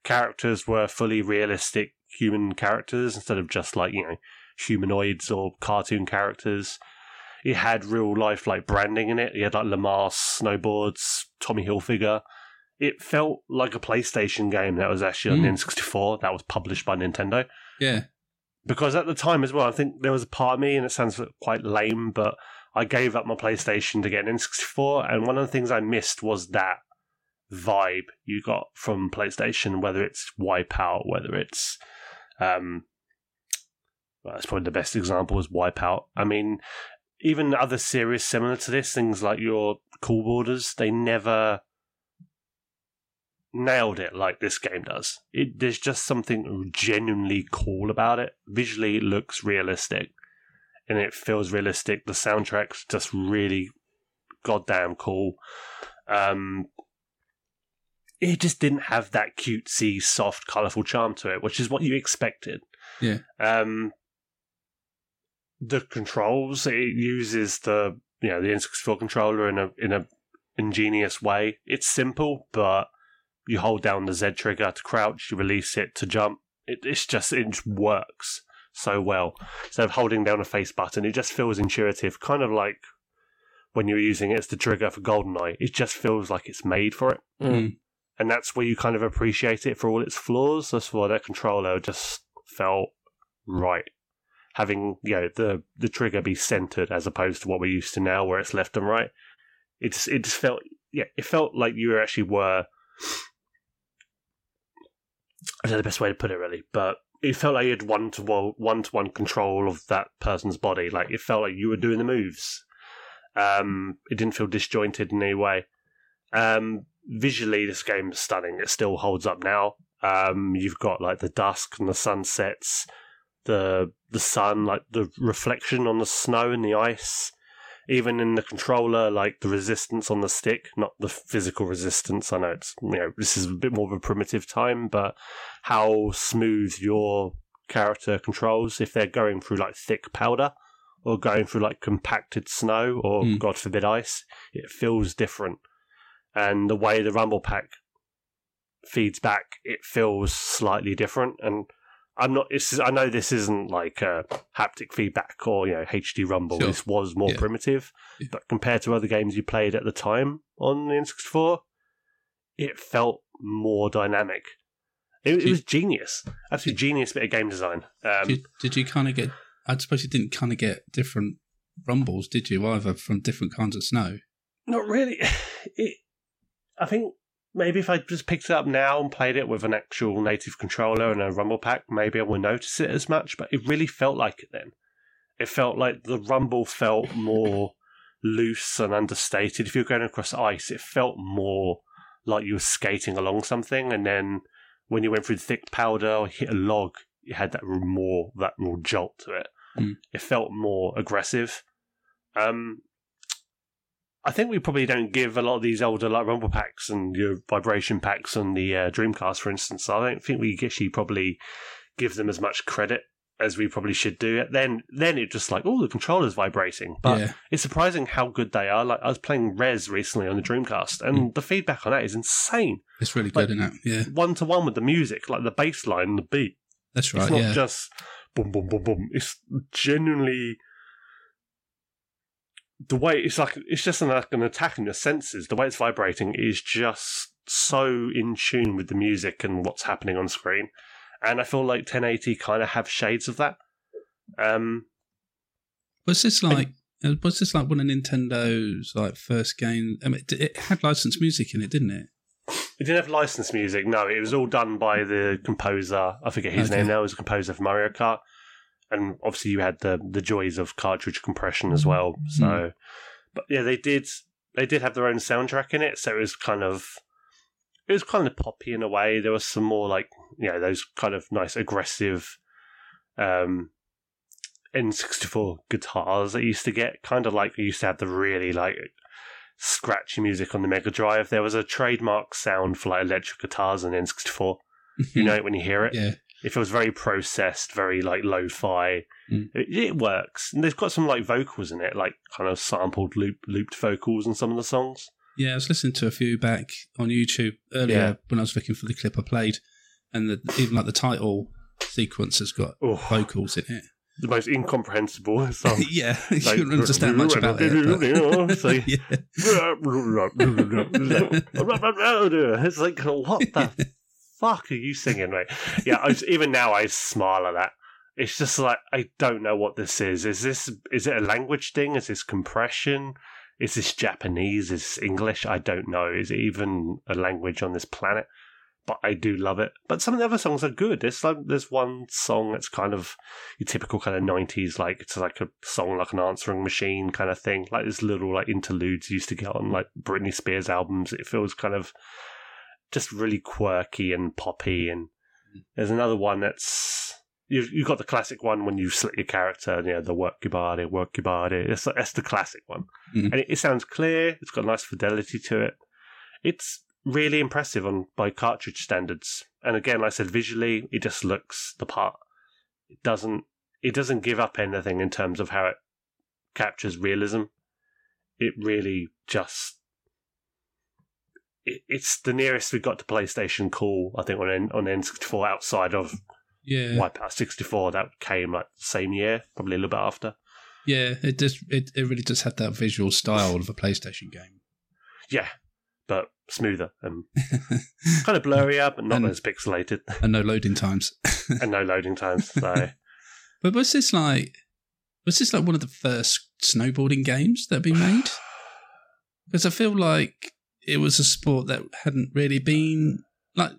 characters were fully realistic human characters instead of just like, you know, humanoids or cartoon characters. It had real life like branding in it. You had like Lamar snowboards, Tommy Hilfiger. It felt like a PlayStation game that was actually on Mm. N64 that was published by Nintendo yeah. because at the time as well, I think there was a part of me, and it sounds quite lame, but I gave up my PlayStation to get an N64, and one of the things I missed was that vibe you got from PlayStation, whether it's Wipeout, whether it's, um, well, that's probably the best example is Wipeout. I mean, even other series similar to this, things like your Cool Borders, they never nailed it like this game does. It there's just something genuinely cool about it. Visually, it looks realistic, and it feels realistic. The soundtrack's just really goddamn cool. Um, it just didn't have that cutesy, soft, colourful charm to it, which is what you expected. Yeah. Um, the controls it uses the you know the N64 controller in a in a ingenious way. It's simple, but you hold down the Z trigger to crouch, you release it to jump. It, it's just it just works so well. Instead of holding down a face button, it just feels intuitive, kind of like when you're using it as the trigger for GoldenEye. It just feels like it's made for it. Mm. And that's where you kind of appreciate it for all its flaws. That's why that controller just felt right. Having, you know, the, the trigger be centered as opposed to what we're used to now where it's left and right. It just, it just felt, yeah, it felt like you actually were. I don't know the best way to put it really, but it felt like you had one to one, one to one control of that person's body. Like it felt like you were doing the moves. Um, it didn't feel disjointed in any way. Um, visually, this game is stunning. It still holds up now. Um, you've got like the dusk and the sunsets, the the sun, like the reflection on the snow and the ice. Even in the controller, like the resistance on the stick, not the physical resistance. I know it's you know this is a bit more of a primitive time, but how smooth your character controls if they're going through like thick powder or going through like compacted snow or Mm. God forbid ice, it feels different. And the way the rumble pack feeds back, it feels slightly different. And I'm not. It's, I know this isn't like uh, haptic feedback or you know HD rumble. Sure. This was more Yeah. primitive, Yeah. but compared to other games you played at the time on the N64, it felt more dynamic. It, it was genius, absolute genius bit of game design. Um, did, did you kind of get? I suppose you didn't kind of get different rumbles, did you? Either from different kinds of snow. Not really. It, I think maybe if I just picked it up now and played it with an actual native controller and a rumble pack, maybe I would notice it as much. But it really felt like it then. It felt like the rumble felt more loose and understated. If you're going across ice, it felt more like you were skating along something. And then when you went through thick powder or hit a log, it had that more that more jolt to it. Mm. It felt more aggressive. Um, I think we probably don't give a lot of these older like rumble packs and your vibration packs on the uh, Dreamcast, for instance. I don't think we actually probably give them as much credit as we probably should do. Then, then it just like, oh, the controller's vibrating, but yeah, it's surprising how good they are. Like I was playing Rez recently on the Dreamcast, and the feedback on that is insane. it's really like- good, isn't it? Yeah, One to one with the music, like the bass line, the beat. that's right. It's not yeah, just boom, boom, boom, boom. It's genuinely the way it's like it's just an, like an attack on your senses. The way it's vibrating is just so in tune with the music and what's happening on screen. And I feel like 1080 kind of have shades of that. Um, was this like? uh, Was this like one of Nintendo's like first game? I mean, it- it had licensed music in it, didn't it? it didn't have licensed music. No, it was all done by the composer. I forget his Okay. name now. It was a composer for Mario Kart, and obviously you had the the joys of cartridge compression as well. So, but yeah, they did they did have their own soundtrack in it. So it was kind of it was kind of poppy in a way. There was some more like you know those kind of nice aggressive um N64 guitars that you used to get, kind of like we used to have the really like scratchy music on the Mega Drive. There was a trademark sound for like electric guitars on N64. You know it when you hear it. yeah, it was very processed, very like lo-fi, Mm. it, it works. And they've got some like vocals in it, like kind of sampled loop looped vocals in some of the songs. yeah. I was listening to a few back on YouTube earlier Yeah. when I was looking for the clip I played, and the, even like the title sequence has got Oh, vocals in it. the most incomprehensible song. yeah, you Like- couldn't understand much about it. but- So- yeah. it's like what the fuck are you singing, mate? Yeah, I, even now I smile at that. It's just like I don't know what this is. Is this is it a language thing? Is this compression? Is this Japanese? Is this English? I don't know. Is it even a language on this planet? But I do love it. But some of the other songs are good. There's like there's one song that's kind of your typical kind of nineties, like it's like a song like an answering machine kind of thing. Like this little like interludes used to get on like Britney Spears albums. It feels kind of just really quirky and poppy. And there's another one that's you've you've got the classic one when you slit your character, you know, the work your body, work your body. That's that's the classic one, Mhm. and it, it sounds clear. It's got nice fidelity to it. It's really impressive on by cartridge standards. And again, like I said, visually, it just looks the part. It doesn't. It doesn't give up anything in terms of how it captures realism. It really just. It, it's the nearest we got to PlayStation Cool, I think, on N- on N64 outside of yeah. Wipeout 64 that came like the same year, probably a little bit after. Yeah, it just it, it really just had that visual style of a PlayStation game. Yeah, but smoother and kind of blurrier, but not And- as pixelated, and no loading times. and no loading times. So But was this like was this like one of the first snowboarding games that had been made? Because I feel like it was a sport that hadn't really been like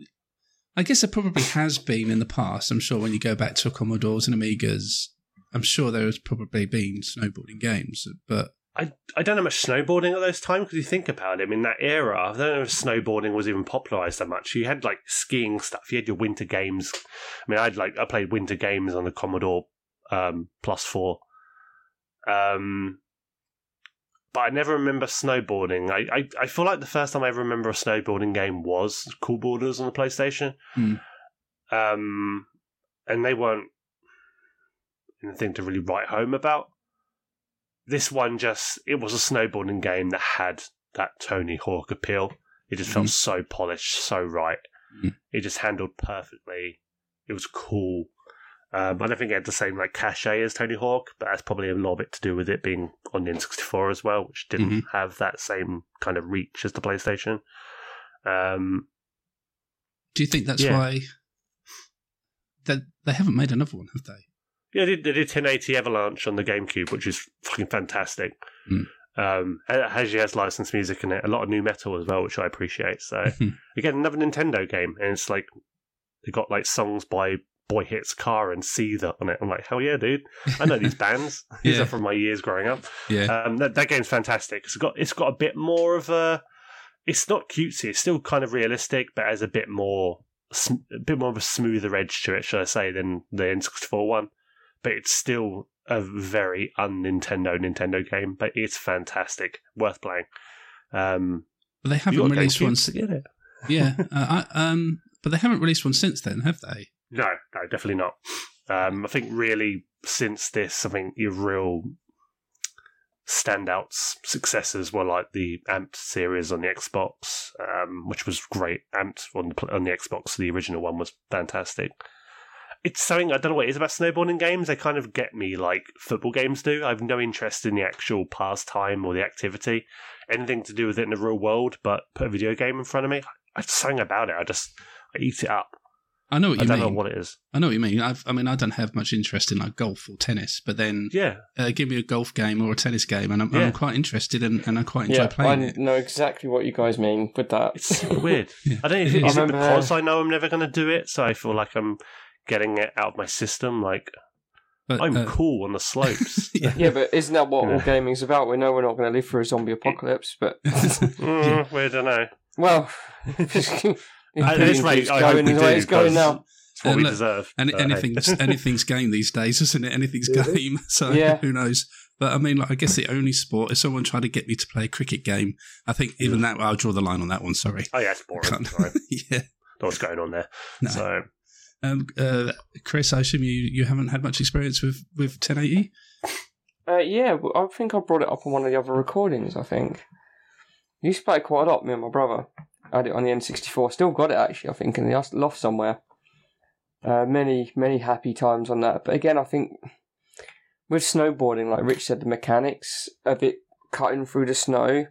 I guess it probably has been in the past. I'm sure when you go back to Commodores and Amigas, I'm sure there has probably been snowboarding games, but I, I don't know much snowboarding at those times because you think about it. I mean, that era, I don't know if snowboarding was even popularized that much. You had like skiing stuff. You had your winter games. I mean, I'd like I played winter games on the Commodore um, Plus Four, um, but I never remember snowboarding. I, I I feel like the first time I ever remember a snowboarding game was Cool Borders on the PlayStation, Hmm. um, and they weren't anything to really write home about this one just it was a snowboarding game that had that Tony Hawk appeal. It just felt Mhm. so polished, so right. Mhm. It just handled perfectly. It was cool. Um, I don't think it had the same like cachet as Tony Hawk, but that's probably a lot of it to do with it being on the N64 as well, which didn't Mhm. have that same kind of reach as the PlayStation. Um, do you think that's Yeah. why that they haven't made another one, have they? Yeah, they did, they did 1080 Avalanche on the GameCube, which is fucking fantastic. Mm. Um, it has, has licensed music in it, a lot of nu metal as well, which I appreciate. So again, another Nintendo game, and it's like they got like songs by Boy Hits Car and Seether on it. I'm like, hell yeah, dude! I know these bands. These Yeah. are from my years growing up. Yeah. Um, that, that game's fantastic. It's got it's got a bit more of a. It's not cutesy. It's still kind of realistic, but has a bit more a bit more of a smoother edge to it, should I say, than the N64 one. But it's still a very un Nintendo Nintendo game. But it's fantastic, worth playing. Um, But they haven't released one. to get it. yeah, uh, I, um, but they haven't released one since then, have they? No, no, definitely not. Um, I think really since this, I think your real standouts successes were like the Amped series on the Xbox, um, which was great. Amped on the on the Xbox, the original one was fantastic. It's something I don't know what it is about snowboarding games. They kind of get me like football games do. I have no interest in the actual pastime or the activity, anything to do with it in the real world. But put a video game in front of me, I something about it. I just I eat it up. I know what I you don't mean. know what it is. I know what you mean. I've, I mean, I don't have much interest in like golf or tennis, but then Yeah, uh, give me a golf game or a tennis game, and I'm, Yeah. I'm quite interested in, and I quite enjoy Yeah, playing I it. know exactly what you guys mean with that. It's super weird. Yeah. I don't even. is. Is it because I know I'm never going to do it, so I feel like I'm getting it out of my system? Like But, I'm uh, cool on the slopes. yeah. yeah, but isn't that what all Yeah. gaming's about? We know we're not going to live through a zombie apocalypse, but mm, we don't know. well, I- it's like, it's I hope going we do, it's going 'cause now. It's what Uh, we look, deserve. Any, but anything's anything's game these days, isn't it? Anything's game. So Yeah. who knows? But I mean, like, I guess the only sport if someone tried to get me to play a cricket game, I think even that I'll draw the line on that one. Sorry. Oh yeah, it's boring. Can't- Sorry. yeah. Know what's going on there? No. So Um, uh, Chris, I assume you, you haven't had much experience with with 1080. Uh, yeah, I think I brought it up on one of the other recordings. I think you used to play quite a lot. Me and my brother had it on the N64. Still got it actually. I think in the loft somewhere. Uh, many many happy times on that. But again, I think with snowboarding, like Rich said, the mechanics of it cutting through the snow,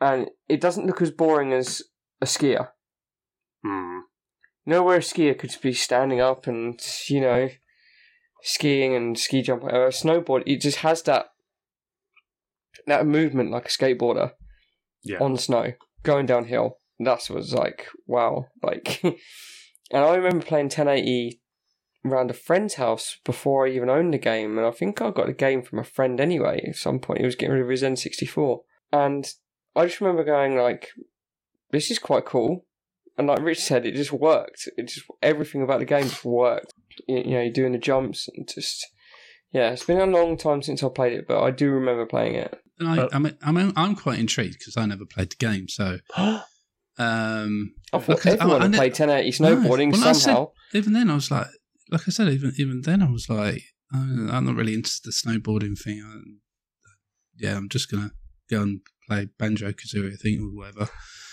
and it doesn't look as boring as a skier. hmm. You know where a skier could be standing up and you know skiing and ski jumping. A snowboard, it just has that that movement like a skateboarder yeah. on snow going downhill. That was like wow, like. and I remember playing 1080 around a friend's house before I even owned the game, and I think I got the game from a friend anyway. At some point, he was getting rid of his N64, and I just remember going like, "This is quite cool." And like Rich said, it just worked. It just everything about the game just worked. You, you know, you're doing the jumps and just yeah. It's been a long time since I played it, but I do remember playing it. And I, Uh, I mean, I mean, I'm quite intrigued because I never played the game. So, um, I thought because everyone I- I ne- played 1080 snowboarding No, well, I said- somehow. even then, I was like, like I said, even even then, I was like, uh, I'm not really into the snowboarding thing. I, yeah, I'm just gonna go and play banjo kazooie, I think, or whatever.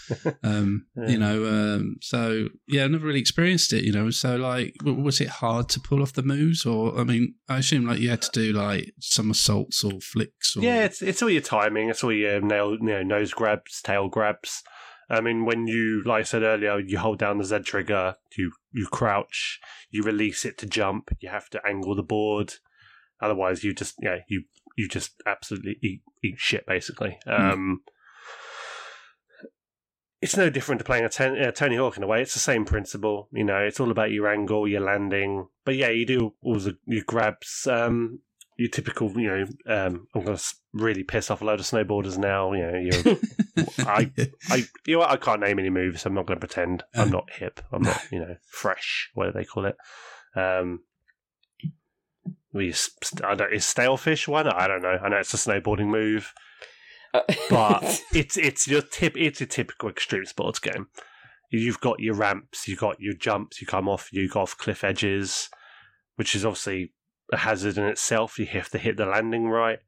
Um, Yeah. You know, um, so yeah, I never really experienced it. You know, so like, w- was it hard to pull off the moves, or I mean, I assume like you had to do like some assaults or flicks, or Yeah, it's it's all your timing. It's all your nail, you know, nose grabs, tail grabs. I mean, when you, like I said earlier, you hold down the Z trigger, you you crouch, you release it to jump. You have to angle the board, otherwise you just yeah you you just absolutely eat eat shit basically. Um, it's no different to playing a ten, uh, Tony Hawk in a way. It's the same principle. You know, it's all about your angle, your landing. But yeah, you do all the your grabs. Um, your typical, you know, um, I'm going to really piss off a load of snowboarders now. You know, you're, I, I, you know what? I can't name any moves. So I'm not going to pretend. I'm not hip. I'm not, you know, fresh. What do they call it? Um, we, I don't, is stalefish one? I don't know. I know it's a snowboarding move, but it's it's your tip. It's a typical extreme sports game. You've got your ramps, you've got your jumps. You come off, you go off cliff edges, which is obviously a hazard in itself. You have to hit the landing right.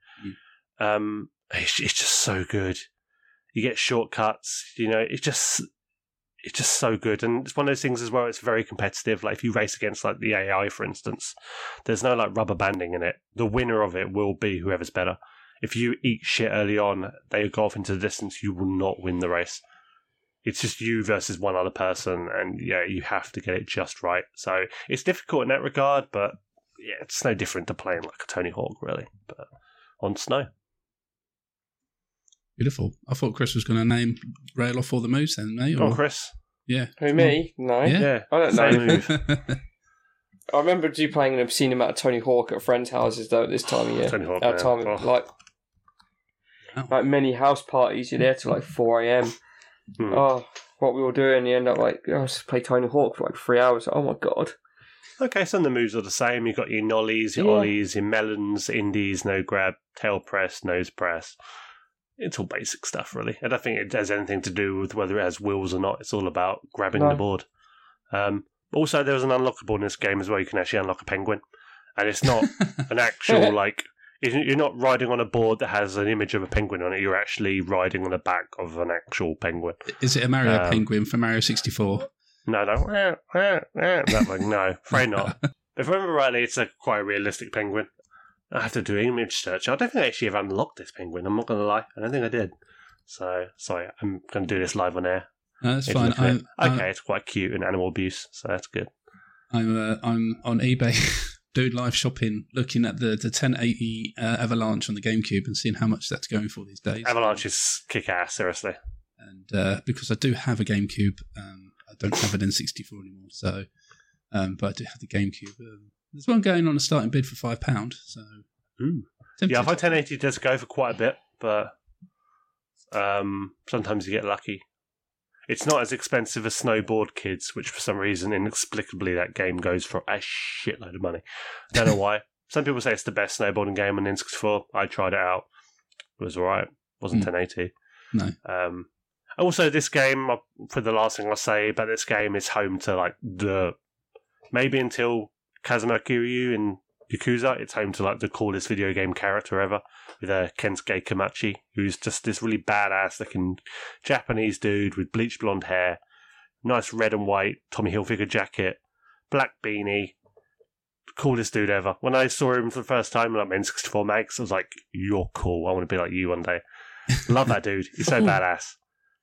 Um, it's, it's just so good. You get shortcuts. You know, it's just it's just so good, and it's one of those things as well. It's very competitive. Like if you race against like the AI, for instance, there's no like rubber banding in it. The winner of it will be whoever's better. If you eat shit early on, they go off into the distance. You will not win the race. It's just you versus one other person, and yeah, you have to get it just right. So it's difficult in that regard, but yeah, it's no different to playing like a Tony Hawk, really, but on snow. Beautiful. I thought Chris was going to name rail off all the moves then, mate. Go on, or- Chris. Yeah. Who me? No. Yeah. I don't know. I remember you playing an obscene amount of Tony Hawk at friends' houses though at this time of year. Tony Hawk, At yeah. time Oh. like like many house parties, you're there till like four AM. Hmm. Oh, what we were doing, you end up like oh, let's play Tony Hawk for like three hours. Oh my god. Okay, some of the moves are the same. You've got your nollies, your Yeah. ollies, your melons, indies, no grab, tail press, nose press. It's all basic stuff, really. I don't think it has anything to do with whether it has wheels or not. It's all about grabbing No. the board. Um, also, there was an unlockable in this game as well. You can actually unlock a penguin, and it's not an actual like. You're you're not riding on a board that has an image of a penguin on it. You're actually riding on the back of an actual penguin. Is it a Mario Um, Penguin for Mario 64? No, no, wah, wah, wah, that one. No, afraid not. If I remember rightly, it's a quite a realistic penguin. I have to do image search. I don't think I actually have unlocked this penguin. I'm not going to lie. I don't think I did. So, sorry, I'm going to do this live on air. No, that's fine. look at it. I'm, okay, I'm, it's quite cute and animal abuse, so that's good. I'm, uh, I'm on eBay doing live shopping, looking at the, the 1080 uh, Avalanche on the GameCube and seeing how much that's going for these days. Avalanche is kick ass, seriously. And uh, because I do have a GameCube, um, I don't have an N64 anymore. So, um, but I do have the GameCube. Um, there's one going on a starting bid for five pound. So, Ooh. tempted. Yeah, I find 1080 does go for quite a bit, but um, sometimes you get lucky. It's not as expensive as Snowboard Kids, which for some reason, inexplicably, that game goes for a shitload of money. I don't know why. Some people say it's the best snowboarding game on N64. I tried it out. It was alright. wasn't Hmm. 1080. no. Um, also, this game, uh, for the last thing I'll say about this game, is home to like the maybe until Kazuma Kiryu in Yakuza, it's home to like the coolest video game character ever with uh, Kensuke Kimachi, who's just this really badass looking Japanese dude with bleached blonde hair, nice red and white Tommy Hilfiger jacket, black beanie. Coolest dude ever. When I saw him for the first time, like N64 Max, I was like, "You're cool. I want to be like you one day." Love that dude. He's so badass.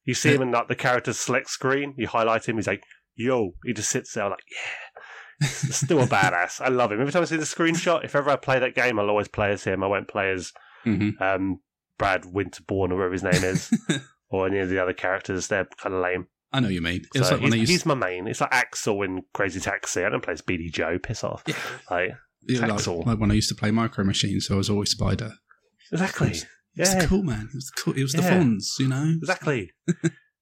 You see him in like the character's select screen. You highlight him. He's like, "Yo!" He just sits there like, "Yeah." Still a badass. I love him. Every time I see the screenshot, if ever I play that game, I'll always play as him. I won't play as hmm um, Brad Winterborn or whatever his name is, or any of the other characters. They're kind of lame. I know you mean. It's So like he's, used he's my main. It's like Axel in Crazy Taxi. I don't play as BD Joe. Piss off. Yeah. Like yeah, like, Axel. like when I used to play Micro Machines, so I was always Spider. exactly. It Yeah. was cool, man. It was cool. It was the Fonz, you know. Exactly.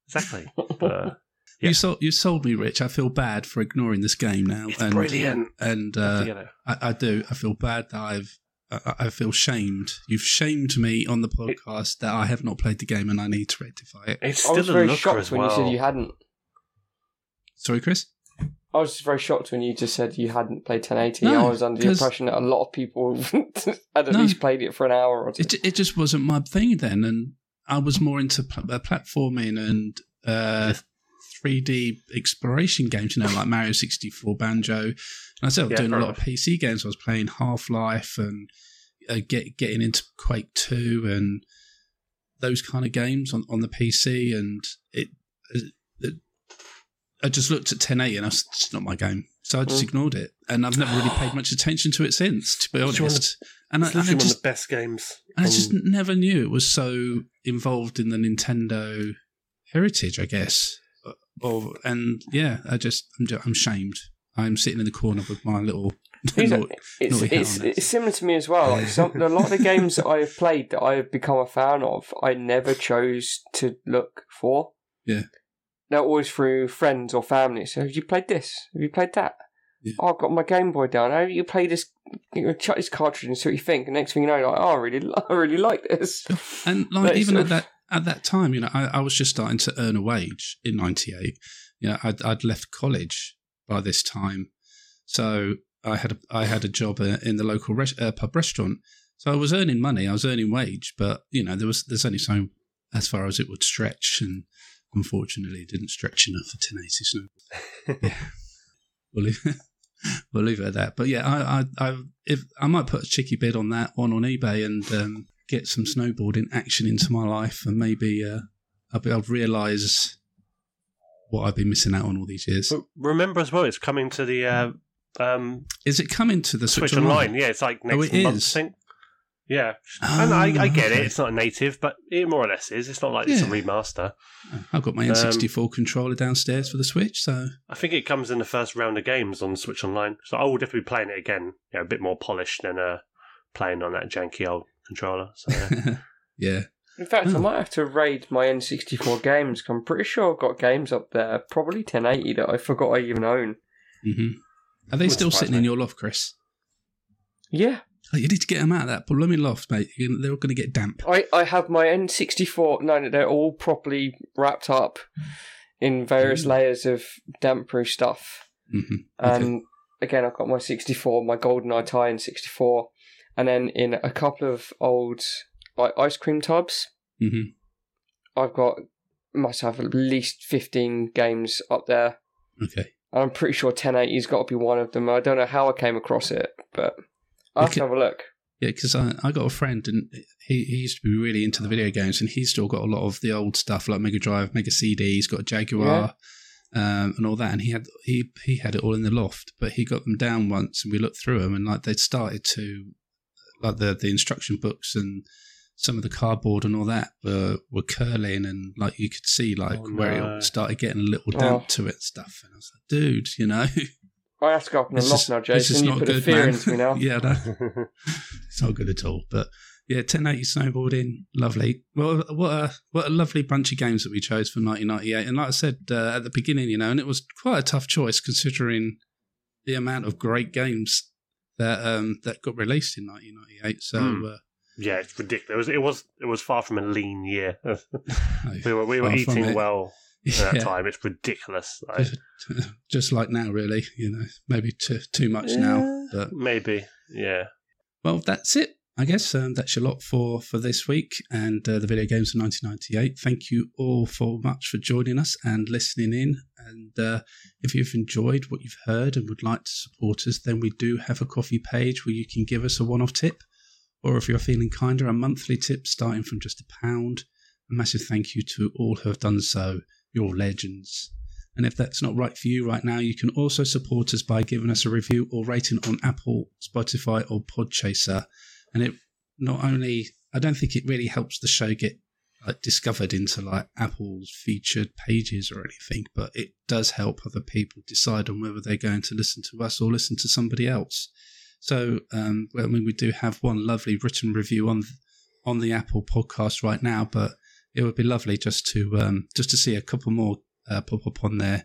exactly. But, Yeah. You sold you sold me, Rich. I feel bad for ignoring this game now. It's and, brilliant. And I uh, get it. I, I do. I feel bad that I've. I, I feel shamed. You've shamed me on the podcast that I have not played the game and I need to rectify it. It's still I was still a very looker shocked as when well. you said you hadn't. Sorry, Chris. I was very shocked when you just said you hadn't played 1080. No, I was under the impression that a lot of people had at No. least played it for an hour or two. It it just wasn't my thing then, and I was more into pl- uh, platforming and uh, 3D exploration games, you know, like Mario 64, Banjo. And I started Yeah, doing a lot of PC games. I was playing Half Life and uh, get, getting into Quake 2 and those kind of games on, on the PC. And it, it, I just looked at 1080 and I was, it's not my game. So I just Mm. ignored it. And I've never really paid much attention to it since, to be It's honest. And I, It's and I literally one just of the best games. and I just never knew it was so involved in the Nintendo heritage, I guess. Or and yeah, I just I'm, I'm shamed. I'm sitting in the corner with my little. It's, it's, it's, it's similar to me as well. Like some, a lot of the games that I have played that I have become a fan of, I never chose to look for. Yeah. They're always through friends or family. So, have you played this? Have you played that? Yeah. Oh, I've got my Game Boy down. How you play this? You know, chuck this cartridge and see what you think. And next thing you know, like, oh, I really, I really like this. And like even at that at that time, you know, I, I was just starting to earn a wage in '98. You know, I'd, I'd left college by this time, so I had a, I had a job uh, in the local res- uh, pub restaurant. So I was earning money. I was earning wage, but you know, there was there's only so as far as it would stretch, and unfortunately, it didn't stretch enough for 1080 Snow. yeah, we'll leave, we'll leave it at that. But yeah, I I I, if, I might put a cheeky bid on that one on eBay and um, get some snowboarding action into my life, and maybe uh, I'll be, I'll realise what I've been missing out on all these years. But remember as well, it's coming to the uh, um, Is it coming to the Switch, Switch Online. Yeah, it's like next Oh, it month, is? I think. Yeah, and I, I Oh, get it. It's not a native, but it more or less is. It's not like it's a remaster. I've got my Um, N64 controller downstairs for the Switch, so I think it comes in the first round of games on Switch Online, so I will definitely be playing it again. You know, a bit more polished than uh, playing on that janky old controller. So yeah. yeah. In fact, I Oh. might have to raid my N64 games. 'cause I'm pretty sure I've got games up there, probably 1080 that I forgot I even own. hmm Are they Would still sitting me. in your loft, Chris? Yeah, Oh, you need to get them out of that blooming loft, mate. They're all going to get damp. I, I have my N64. No, they're all properly wrapped up in various Mm. layers of damp proof stuff. hmm And again, I've got my 64, my GoldenEye tie in 64, and then in a couple of old like ice cream tubs, hmm I've got must have at least 15 games up there. Okay. And I'm pretty sure 1080's got to be one of them. I don't know how I came across it, but I'll have to have a look. Yeah, because I, I got a friend and he, he used to be really into the video games and he's still got a lot of the old stuff like Mega Drive, Mega CD. He's got a Jaguar um, and all that, and he had he he had it all in the loft, but he got them down once and we looked through them and like they'd started to like the the instruction books and some of the cardboard and all that were were curling and like you could see like Oh, where no. it started getting a little damp Oh. to it and stuff. And I was like, dude, you know. I have to go up in the This loft is- now, this is Jason. You not put a good, fear man. into me now. yeah, no, it's not good at all. But yeah, 1080 snowboarding, lovely. Well, what a what a lovely bunch of games that we chose for 1998. And like I said uh, at the beginning, you know, and it was quite a tough choice considering the amount of great games that um that got released in 1998. So Hmm. uh, yeah, it's ridiculous. It was, it was it was far from a lean year. we were we were eating well at that Yeah. time. It's ridiculous. Like, just like now, really, you know, maybe too too much now, but maybe yeah. Well, that's it. I guess um, that's a lot for for this week and uh, the video games of 1998. Thank you all for much for joining us and listening in. And uh, if you've enjoyed what you've heard and would like to support us, then we do have a Ko-fi page where you can give us a one-off tip, or if you're feeling kinder, a monthly tip starting from just a pound. A massive thank you to all who have done so. You're legends. And if that's not right for you right now, you can also support us by giving us a review or rating on Apple, Spotify, or Podchaser. And it not only, I don't think it really helps the show get like discovered into like Apple's featured pages or anything, but it does help other people decide on whether they're going to listen to us or listen to somebody else. So, um, I mean, we do have one lovely written review on on the Apple podcast right now, but it would be lovely just to um, just to see a couple more uh, pop up on there,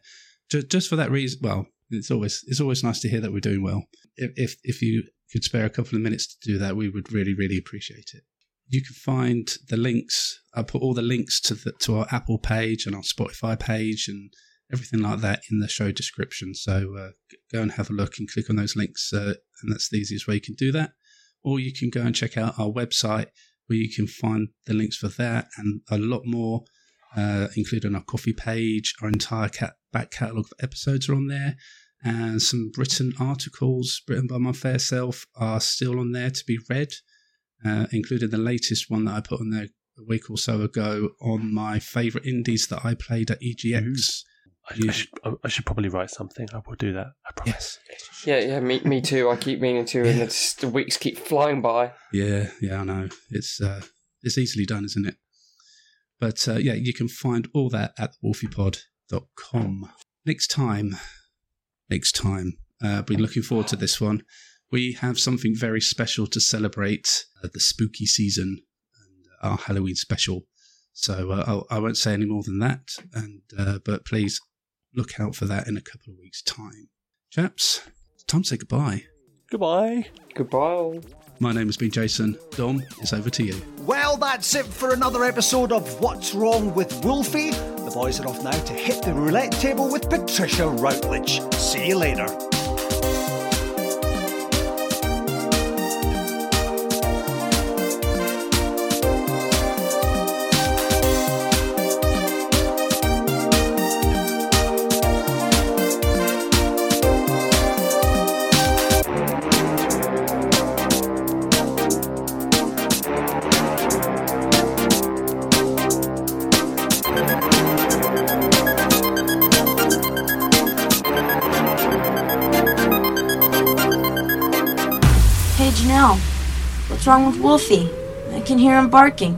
just, just for that reason. Well, it's always it's always nice to hear that we're doing well. If if, if you could spare a couple of minutes to do that, we would really really appreciate it. You can find the links. I put all the links to the to our Apple page and our Spotify page and everything like that in the show description. So uh, go and have a look and click on those links, uh, and that's the easiest way you can do that. Or you can go and check out our website where you can find the links for that and a lot more uh, including our Ko-fi page. Our entire cat- back catalogue of episodes are on there. And some written articles written by my fair self are still on there to be read, uh, including the latest one that I put on there a week or so ago on my favourite indies that I played at EGX. I, I should I should probably write something. I will do that. I promise. Yes. Yeah, yeah, me, me too. I keep meaning to, and it's, the weeks keep flying by. Yeah, yeah, I know. It's uh, it's easily done, isn't it? But uh, yeah, you can find all that at wolfiepod.com. Next time, next time, uh, been looking forward to this one. We have something very special to celebrate uh, the spooky season and our Halloween special. So uh, I'll, I won't say any more than that. And uh, but please look out for that in a couple of weeks' time, chaps. It's time to say goodbye. Goodbye. Goodbye. My name has been Jason. Dom, it's over to you. Well, that's it for another episode of What's Wrong with Wolfie. The boys are off now to hit the roulette table with Patricia Routledge. See you later. Wrong with Wolfie? I can hear him barking.